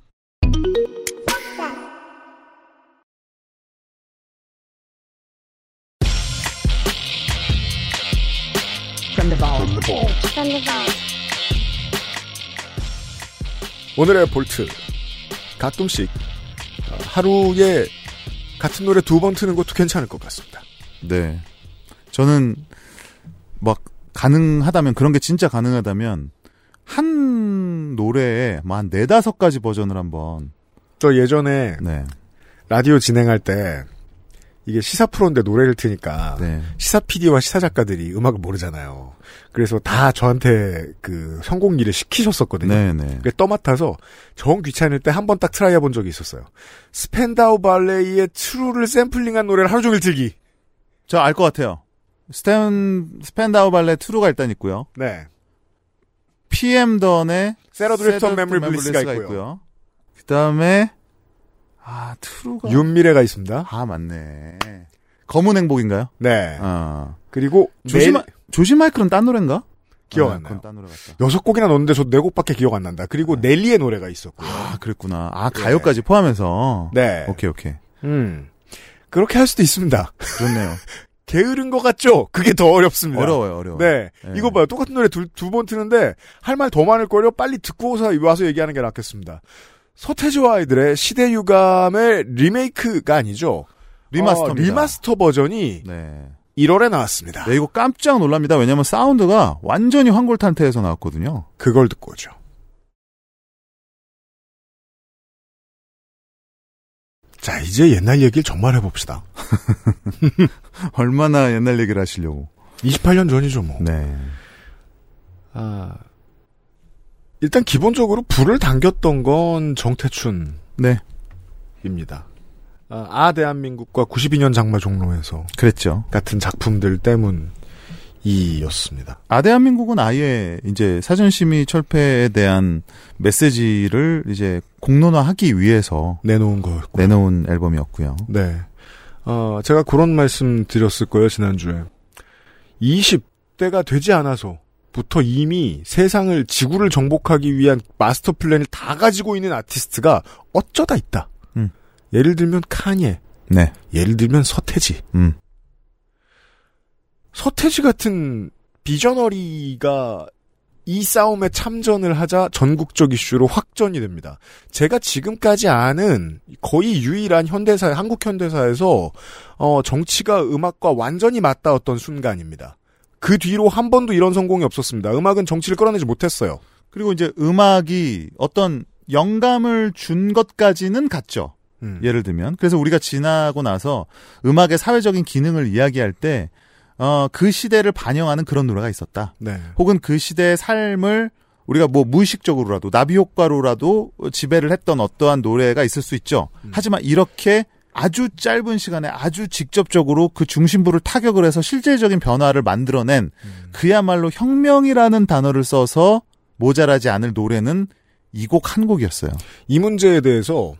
오늘의 볼트. 가끔씩 어, 하루에 같은 노래 두 번 트는 것도 괜찮을 것 같습니다. 네. 저는 막 가능하다면 그런 게 진짜 가능하다면 한 노래에 뭐한 네다섯 가지 버전을 한번 저 예전에 네. 라디오 진행할 때 이게 시사 프로인데 노래를 트니까 네. 시사 PD와 시사 작가들이 음악을 모르잖아요. 그래서 다 저한테 그 선곡 일을 시키셨었거든요. 네, 네. 그게 떠맡아서 정 귀찮을 때 한 번 딱 try 해본 적이 있었어요. 스팬다우 발레의 True를 샘플링한 노래를 하루 종일 틀기. 저 알 것 같아요. 스탠 스팬다우 발레 True가 일단 있고요. 네. PM 던의 세라 드리프턴 메모리 블리스가 있고요. 그다음에 아 True가 윤미래가 있습니다. 아 맞네. 검은 행복인가요? 네. 아 그리고 조심 네, 조심 마이클은 딴 노래인가? 기억 아, 안 나요. 그건 딴 노래 같다. 여섯 곡이나 넣었는데 저 네 곡밖에 기억 안 난다. 그리고 넬리의 노래가 있었고요. 아 그랬구나. 아 가요까지 포함해서. 네. 오케이 오케이. 음. 그렇게 할 수도 있습니다. 그렇네요. 게으른 것 같죠? 그게 더 어렵습니다. 어려워요 어려워. 네. 네. 이거 봐요. 똑같은 노래 두번 트는데 할 말 더 많을 거려 빨리 듣고서 와서 얘기하는 게 낫겠습니다. 서태지와 아이들의 시대 유감의 리메이크가 아니죠. remaster입니다. 어, remaster 버전이 네. 1월에 나왔습니다. 네, 이거 깜짝 놀랍니다. 왜냐면 사운드가 완전히 환골탈태해서 나왔거든요. 그걸 듣고 오죠. 자, 이제 옛날 얘기를 정말 해봅시다. 얼마나 옛날 얘기를 하시려고. 28년 전이죠, 뭐. 네. 아, 일단 기본적으로 불을 당겼던 건 정태춘입니다. 네. 아, 아, 대한민국과 92년 장마 종로에서 그랬죠. 같은 작품들 때문이었습니다. 아 대한민국은 아예 이제 사전심의 철폐에 대한 메시지를 이제 공론화하기 위해서 내놓은 거였고. 내놓은 앨범이었고요. 네. 어, 제가 그런 말씀 드렸을 거예요, 지난주에. 20대가 되지 않아서 부터 이미 세상을, 지구를 정복하기 위한 마스터 플랜을 다 가지고 있는 아티스트가 어쩌다 있다. 음. 예를 들면 카니에, 네. 예를 들면 서태지. 음. 서태지 같은 비저너리가 이 싸움에 참전을 하자 전국적 이슈로 확전이 됩니다. 제가 지금까지 아는 거의 유일한 현대사, 한국 현대사에서 어, 정치가 음악과 완전히 맞닿았던 순간입니다. 그 뒤로 한 번도 이런 성공이 없었습니다. 음악은 정치를 끌어내지 못했어요. 그리고 이제 음악이 어떤 영감을 준 것까지는 갔죠. 음. 예를 들면. 그래서 우리가 지나고 나서 음악의 사회적인 기능을 이야기할 때, 어, 그 시대를 반영하는 그런 노래가 있었다. 네. 혹은 그 시대의 삶을 우리가 뭐 무의식적으로라도 나비 효과로라도 지배를 했던 어떠한 노래가 있을 수 있죠. 하지만 이렇게 아주 짧은 시간에 아주 직접적으로 그 중심부를 타격을 해서 실질적인 변화를 만들어낸 그야말로 혁명이라는 단어를 써서 모자라지 않을 노래는 이 곡 한 곡이었어요. 이 문제에 대해서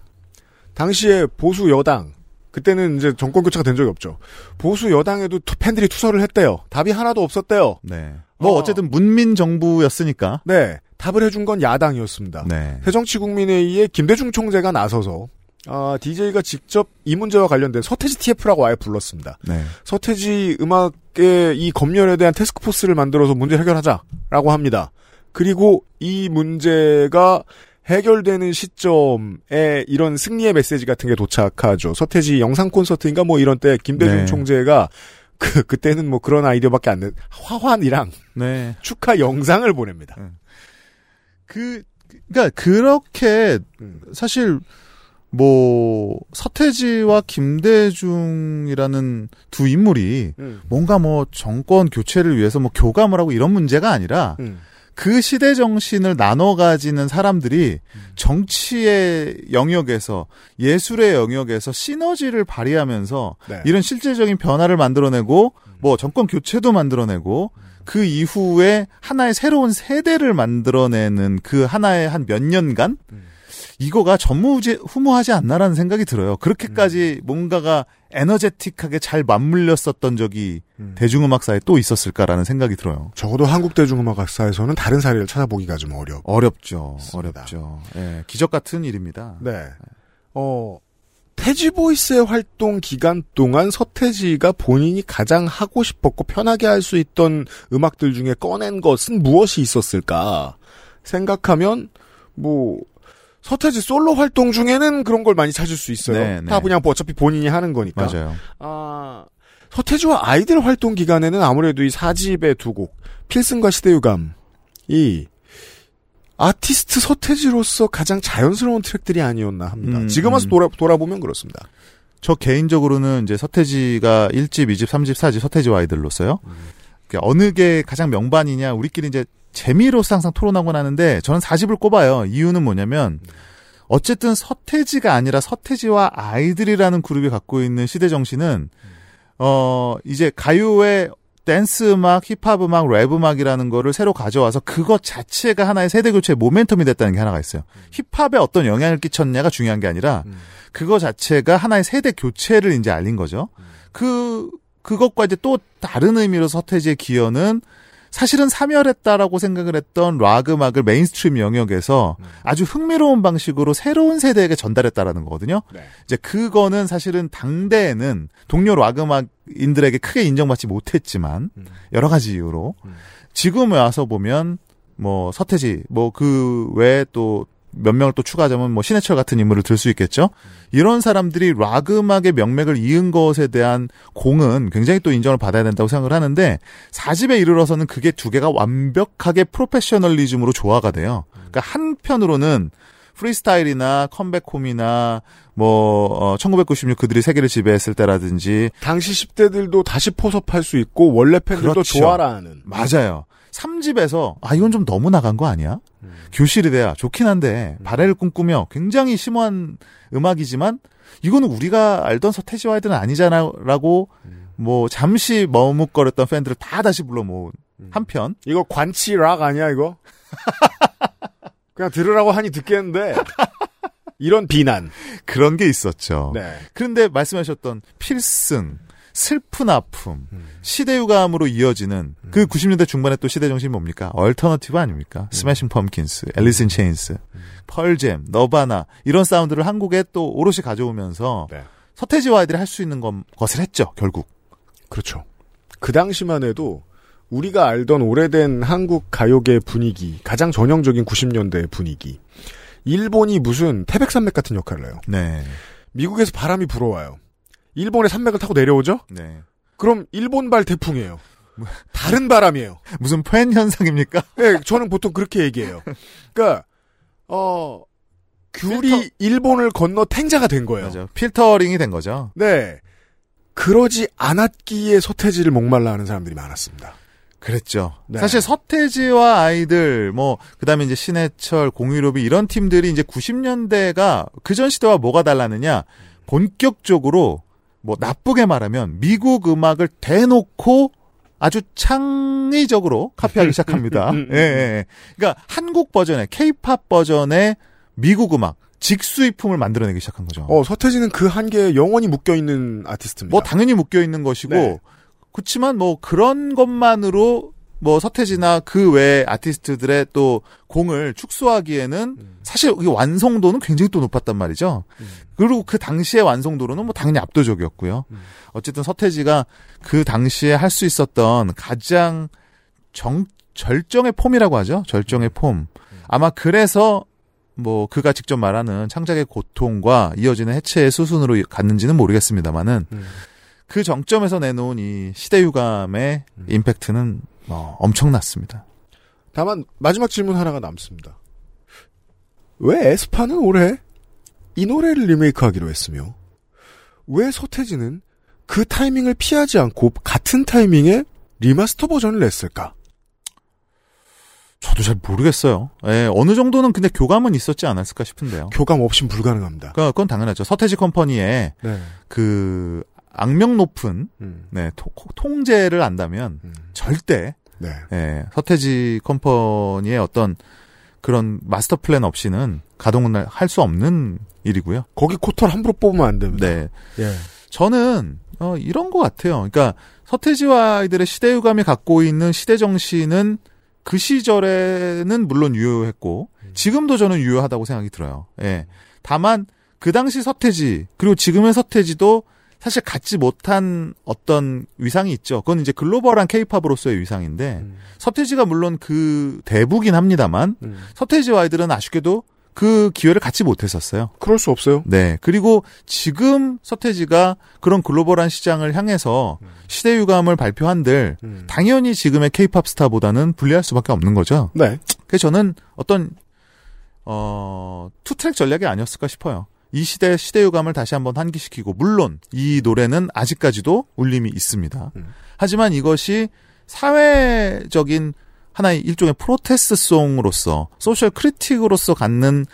당시에 보수 여당 그때는 이제 정권 교체가 된 적이 없죠. 보수 여당에도 투- 팬들이 투서를 했대요. 답이 하나도 없었대요. 네. 뭐 어. 어쨌든 문민 정부였으니까. 네, 답을 해준 건 야당이었습니다. 네. 새정치국민회의에 김대중 총재가 나서서 아, DJ가 직접 이 문제와 관련된 서태지 TF라고 아예 불렀습니다. 네. 서태지 음악의 이 검열에 대한 태스크포스를 만들어서 문제 해결하자라고 합니다. 그리고 이 문제가 해결되는 시점에 이런 승리의 메시지 같은 게 도착하죠. 서태지 영상 콘서트인가 뭐 이런 때 김대중 네. 총재가 그 그때는 뭐 그런 아이디어밖에 안 된 화환이랑 네. 축하 영상을 보냅니다. 그, 그니까, 그렇게, 음. 사실, 뭐, 서태지와 김대중이라는 두 인물이 음. 뭔가 뭐 정권 교체를 위해서 뭐 교감을 하고 이런 문제가 아니라 음. 그 시대 정신을 나눠 가지는 사람들이 정치의 영역에서 예술의 영역에서 시너지를 발휘하면서 네. 이런 실질적인 변화를 만들어내고 뭐 정권 교체도 만들어내고 그 이후에 하나의 새로운 세대를 만들어내는 그 하나의 한 몇 년간 이거가 전무후무하지 않나라는 생각이 들어요. 그렇게까지 뭔가가 에너제틱하게 잘 맞물렸었던 적이 대중음악사에 또 있었을까라는 생각이 들어요. 적어도 한국 대중음악사에서는 다른 사례를 찾아보기가 좀 어려. 어렵죠. 맞습니다. 어렵죠. 예, 기적 같은 일입니다. 네. 어, 태지보이스의 활동 기간 동안 서태지가 본인이 가장 하고 싶었고 편하게 할 수 있던 음악들 중에 꺼낸 것은 무엇이 있었을까 생각하면 뭐 서태지 솔로 활동 중에는 그런 걸 많이 찾을 수 있어요. 네, 다 네. 그냥 뭐 어차피 본인이 하는 거니까. 맞아요. 아, 서태지와 아이들 활동 기간에는 아무래도 이 사집의 두 곡, 필승과 시대유감이 아티스트 서태지로서 가장 자연스러운 트랙들이 아니었나 합니다. 음, 지금 와서 음. 돌아, 돌아보면 그렇습니다. 저 개인적으로는 이제 서태지가 1집, 2집, 3집, 4집 서태지와 아이들로서요. 그러니까 어느 게 가장 명반이냐 우리끼리 이제 재미로서 항상 토론하곤 하는데 저는 4집을 꼽아요. 이유는 뭐냐면 어쨌든 서태지가 아니라 서태지와 아이들이라는 그룹이 갖고 있는 시대 정신은 어 이제 가요의 댄스 음악, 힙합 음악, 랩 음악이라는 거를 새로 가져와서 그것 자체가 하나의 세대 교체의 모멘텀이 됐다는 게 하나가 있어요. 힙합에 어떤 영향을 끼쳤냐가 중요한 게 아니라 그거 자체가 하나의 세대 교체를 이제 알린 거죠. 그 그것과 이제 또 다른 의미로 서태지의 기여는 사실은 사멸했다라고 생각을 했던 락 음악을 mainstream 영역에서 아주 흥미로운 방식으로 새로운 세대에게 전달했다라는 거거든요. 네. 이제 그거는 사실은 당대에는 동료 락 음악인들에게 크게 인정받지 못했지만 여러 가지 이유로 지금 와서 보면 뭐 서태지 뭐 그 외에 또 몇 명을 또 추가하자면 뭐 신해철 같은 인물을 들 수 있겠죠. 이런 사람들이 락 음악의 명맥을 이은 것에 대한 공은 굉장히 또 인정을 받아야 된다고 생각을 하는데 사집에 이르러서는 그게 두 개가 완벽하게 프로페셔널리즘으로 조화가 돼요. 그러니까 한편으로는 프리스타일이나 컴백홈이나 뭐 어, 1996 그들이 세계를 지배했을 때라든지 당시 10대들도 다시 포섭할 수 있고 원래 팬들도 그렇죠. 좋아라 하는. 맞아요. 3집에서 아 이건 좀 너무 나간 거 아니야? 교실이 돼야 좋긴 한데 바래를 꿈꾸며 굉장히 심오한 음악이지만 이거는 우리가 알던 서태지와 아이들은 아니잖아라고 뭐 잠시 머뭇거렸던 팬들을 다 다시 불러 모은 한편 이거 관치 락 아니야 이거? 그냥 들으라고 하니 듣겠는데 이런 비난. 그런 게 있었죠. 네. 그런데 말씀하셨던 필승, 슬픈 아픔, 시대 유감으로 이어지는 그 90년대 중반에 또 시대 정신이 뭡니까? 얼터너티브 아닙니까? 스매싱 펌킨스, 앨리스 인 체인스, 펄잼, 너바나 이런 사운드를 한국에 또 오롯이 가져오면서 네. 서태지와 아이들이 할 수 있는 것, 것을 했죠. 결국. 그렇죠. 그 당시만 해도 우리가 알던 오래된 한국 가요계 분위기, 가장 전형적인 90년대 분위기. 일본이 무슨 태백산맥 같은 역할을 해요. 네. 미국에서 바람이 불어와요. 일본의 산맥을 타고 내려오죠? 네. 그럼 일본발 태풍이에요. 다른 바람이에요. 무슨 팬 현상입니까? 네, 저는 보통 그렇게 얘기해요. 그러니까 어 귤이 일본을 건너 탱자가 된 거예요. 맞아. 필터링이 된 거죠. 네. 그러지 않았기에 서태지를 목말라 하는 사람들이 많았습니다. 그랬죠. 네. 사실 서태지와 아이들, 뭐, 그 다음에 이제 신해철, 공유로비 이런 팀들이 이제 90년대가 그 전 시대와 뭐가 달랐느냐. 본격적으로, 뭐, 나쁘게 말하면 미국 음악을 대놓고 아주 창의적으로 카피하기 시작합니다. 예, 예, 예. 그러니까 한국 버전의, 케이팝 버전의 미국 음악, 직수입품을 만들어내기 시작한 거죠. 어, 서태지는 그 한계에 영원히 묶여 있는 아티스트입니다. 뭐 당연히 묶여 있는 것이고 네. 그렇지만 뭐 그런 것만으로 뭐 서태지나 그 외 아티스트들의 또 공을 축소하기에는 사실 이 완성도는 굉장히 또 높았단 말이죠. 그리고 그 당시의 완성도로는 뭐 당연히 압도적이었고요. 어쨌든 서태지가 그 당시에 할 수 있었던 가장 정 절정의 폼이라고 하죠. 절정의 폼. 아마 그래서 뭐 그가 직접 말하는 창작의 고통과 이어지는 해체의 수순으로 갔는지는 모르겠습니다만은 그 정점에서 내놓은 이 시대 유감의 임팩트는 어, 엄청났습니다. 다만 마지막 질문 하나가 남습니다. 왜 에스파는 올해 이 노래를 리메이크하기로 했으며 왜 서태지는 그 타이밍을 피하지 않고 같은 타이밍에 remaster 버전을 냈을까? 저도 잘 모르겠어요. 예, 어느 정도는 근데 교감은 있었지 않았을까 싶은데요. 교감 없인 불가능합니다. 그러니까 그건 당연하죠. 서태지 컴퍼니의 네. 그 악명 높은 음, 네, 토- 통제를 안다면 음. 절대 네. 예, 서태지 컴퍼니의 어떤 그런 마스터 플랜 없이는 가동을 할 수 없는 일이고요. 거기 코털 함부로 뽑으면 안 됩니다. 네. 예. 저는 어, 이런 것 같아요. 그러니까 서태지와 아이들의 시대 유감이 갖고 있는 시대 정신은 그 시절에는 물론 유효했고 지금도 저는 유효하다고 생각이 들어요. 예. 다만 그 당시 서태지 그리고 지금의 서태지도 사실 갖지 못한 어떤 위상이 있죠. 그건 이제 글로벌한 케이팝으로서의 위상인데 음. 서태지가 물론 그 대부긴 합니다만 음. 서태지와 아이들은 아쉽게도 그 기회를 갖지 못했었어요. 그럴 수 없어요. 네. 그리고 지금 서태지가 그런 글로벌한 시장을 향해서 시대 유감을 발표한들 음. 당연히 지금의 케이팝 스타보다는 불리할 수밖에 없는 거죠. 네. 그래서 저는 어떤 어 투트랙 전략이 아니었을까 싶어요. 이 시대 시대 유감을 다시 한번 환기시키고 물론 이 노래는 아직까지도 울림이 있습니다. 음. 하지만 이것이 사회적인 하나의 일종의 protest song으로서 social critic으로서 갖는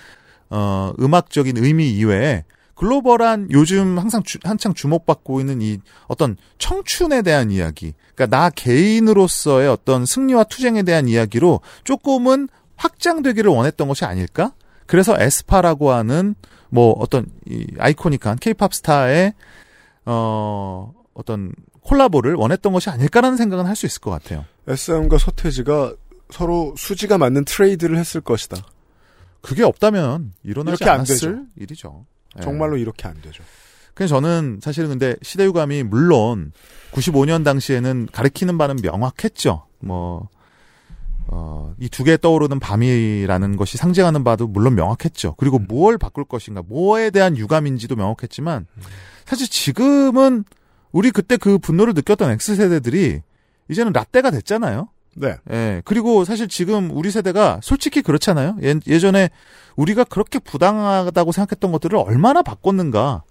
어 음악적인 의미 이외에 글로벌한 요즘 항상 주- 한창 주목받고 있는 이 어떤 청춘에 대한 이야기, 그러니까 나 개인으로서의 어떤 승리와 투쟁에 대한 이야기로 조금은 확장되기를 원했던 것이 아닐까? 그래서 에스파라고 하는 뭐 어떤 이 아이코닉한 케이팝 스타의 어 어떤 콜라보를 원했던 것이 아닐까라는 생각은 할 수 있을 것 같아요. SM과 서태지가 서로 수지가 맞는 트레이드를 했을 것이다. 그게 없다면 일어나지 이렇게 안 않았을 되죠. 일이죠. 예. 정말로 이렇게 안 되죠. 그래서 저는 사실은 근데 시대유감이 물론 95년 당시에는 가리키는 바는 명확했죠. 뭐, 어, 이 두 개 떠오르는 밤이라는 것이 상징하는 바도 물론 명확했죠. 그리고 무엇을 바꿀 것인가, 뭐에 대한 유감인지도 명확했지만, 사실 지금은 우리 그때 그 분노를 느꼈던 X세대들이 이제는 라떼가 됐잖아요. 네. 예. 그리고 사실 지금 우리 세대가 솔직히 그렇잖아요. 예, 예전에 우리가 그렇게 부당하다고 생각했던 것들을 얼마나 바꿨는가.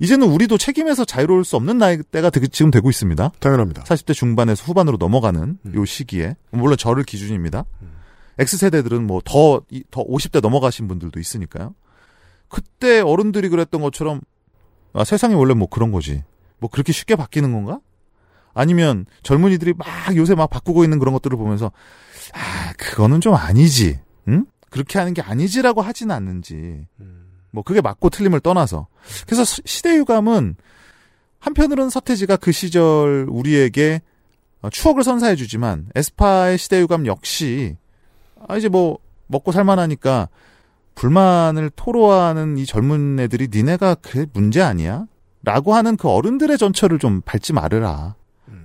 이제는 우리도 책임에서 자유로울 수 없는 나이대가 되- 지금 되고 있습니다. 당연합니다. 40대 중반에서 후반으로 넘어가는 음. 요 시기에. 물론 저를 기준입니다. X세대들은 뭐 더, 이- 더 50대 넘어가신 분들도 있으니까요. 그때 어른들이 그랬던 것처럼, 아, 세상이 원래 뭐 그런 거지. 뭐 그렇게 쉽게 바뀌는 건가? 아니면 젊은이들이 막 요새 막 바꾸고 있는 그런 것들을 보면서, 아, 그거는 좀 아니지. 응? 그렇게 하는 게 아니지라고 하지는 않는지. 뭐 그게 맞고 틀림을 떠나서. 그래서 시- 시대 유감은 한편으로는 서태지가 그 시절 우리에게 어, 추억을 선사해 주지만 에스파의 시대 유감 역시 아 이제 뭐 먹고 살만하니까 불만을 토로하는 이 젊은 애들이 니네가 그게 문제 아니야? 라고 하는 그 어른들의 전철을 좀 밟지 말으라.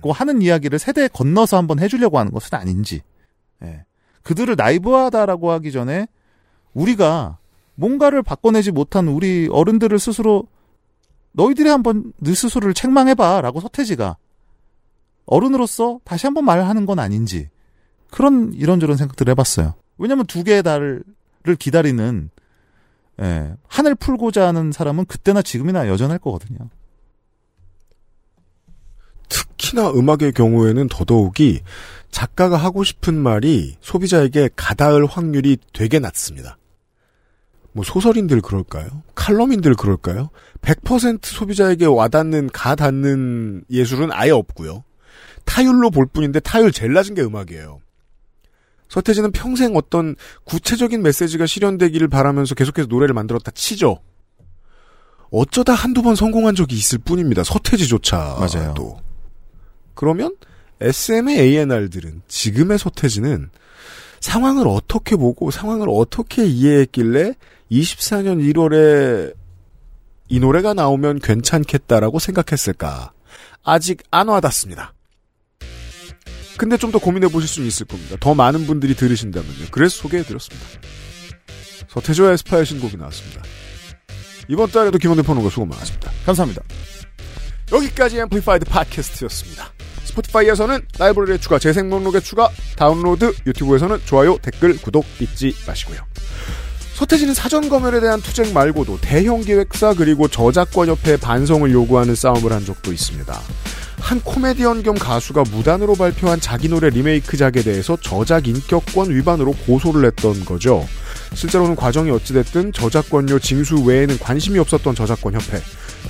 고 하는 이야기를 세대 건너서 한번 해주려고 하는 것은 아닌지. 예. 그들을 나이브하다라고 하기 전에 우리가 뭔가를 바꿔내지 못한 우리 어른들을 스스로 너희들이 한번 네 스스로를 책망해봐라고 서태지가 어른으로서 다시 한번 말하는 건 아닌지 그런 이런저런 생각들을 해봤어요. 왜냐하면 두 개의 달을 기다리는 예, 한을 풀고자 하는 사람은 그때나 지금이나 여전할 거거든요. 특히나 음악의 경우에는 더더욱이 작가가 하고 싶은 말이 소비자에게 가닿을 확률이 되게 낮습니다. 뭐 소설인들 그럴까요? 칼럼인들 그럴까요? 100% 소비자에게 와닿는 가닿는 예술은 아예 없고요. 타율로 볼 뿐인데 타율 제일 낮은 게 음악이에요. 서태지는 평생 어떤 구체적인 메시지가 실현되기를 바라면서 계속해서 노래를 만들었다 치죠. 어쩌다 한두 번 성공한 적이 있을 뿐입니다. 서태지조차도. 맞아요. 그러면 SM의 A&R들은 지금의 서태지는 상황을 어떻게 보고 상황을 어떻게 이해했길래 24년 1월에 이 노래가 나오면 괜찮겠다라고 생각했을까? 아직 안 와닿습니다. 근데 좀 더 고민해 보실 수는 있을 겁니다. 더 많은 분들이 들으신다면요. 그래서 소개해 드렸습니다. 서태지와 에스파의 신곡이 나왔습니다. 이번 달에도 김영대 평론가 수고 많았습니다. 감사합니다. 여기까지 앰플리파이드 팟캐스트였습니다. 스포티파이에서는 라이브러리에 추가, 재생 목록에 추가, 다운로드, 유튜브에서는 좋아요, 댓글, 구독 잊지 마시고요. 서태지는 사전 검열에 대한 투쟁 말고도 대형 기획사 그리고 저작권 협회의 반성을 요구하는 싸움을 한 적도 있습니다. 한 코미디언 겸 가수가 무단으로 발표한 자기 노래 리메이크작에 대해서 저작 인격권 위반으로 고소를 했던 거죠. 실제로는 과정이 어찌됐든 저작권료 징수 외에는 관심이 없었던 저작권 협회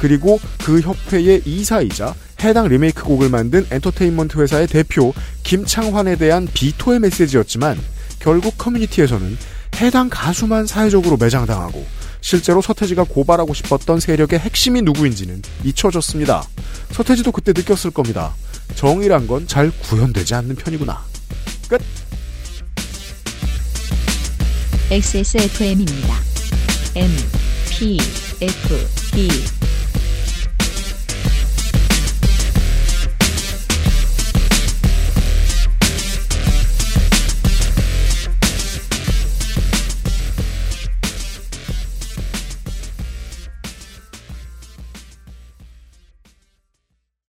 그리고 그 협회의 이사이자 해당 리메이크 곡을 만든 엔터테인먼트 회사의 대표 김창환에 대한 비토의 메시지였지만 결국 커뮤니티에서는 해당 가수만 사회적으로 매장당하고 실제로 서태지가 고발하고 싶었던 세력의 핵심이 누구인지는 잊혀졌습니다. 서태지도 그때 느꼈을 겁니다. 정의란 건 잘 구현되지 않는 편이구나. 끝. XSFM입니다. M, P, F, D,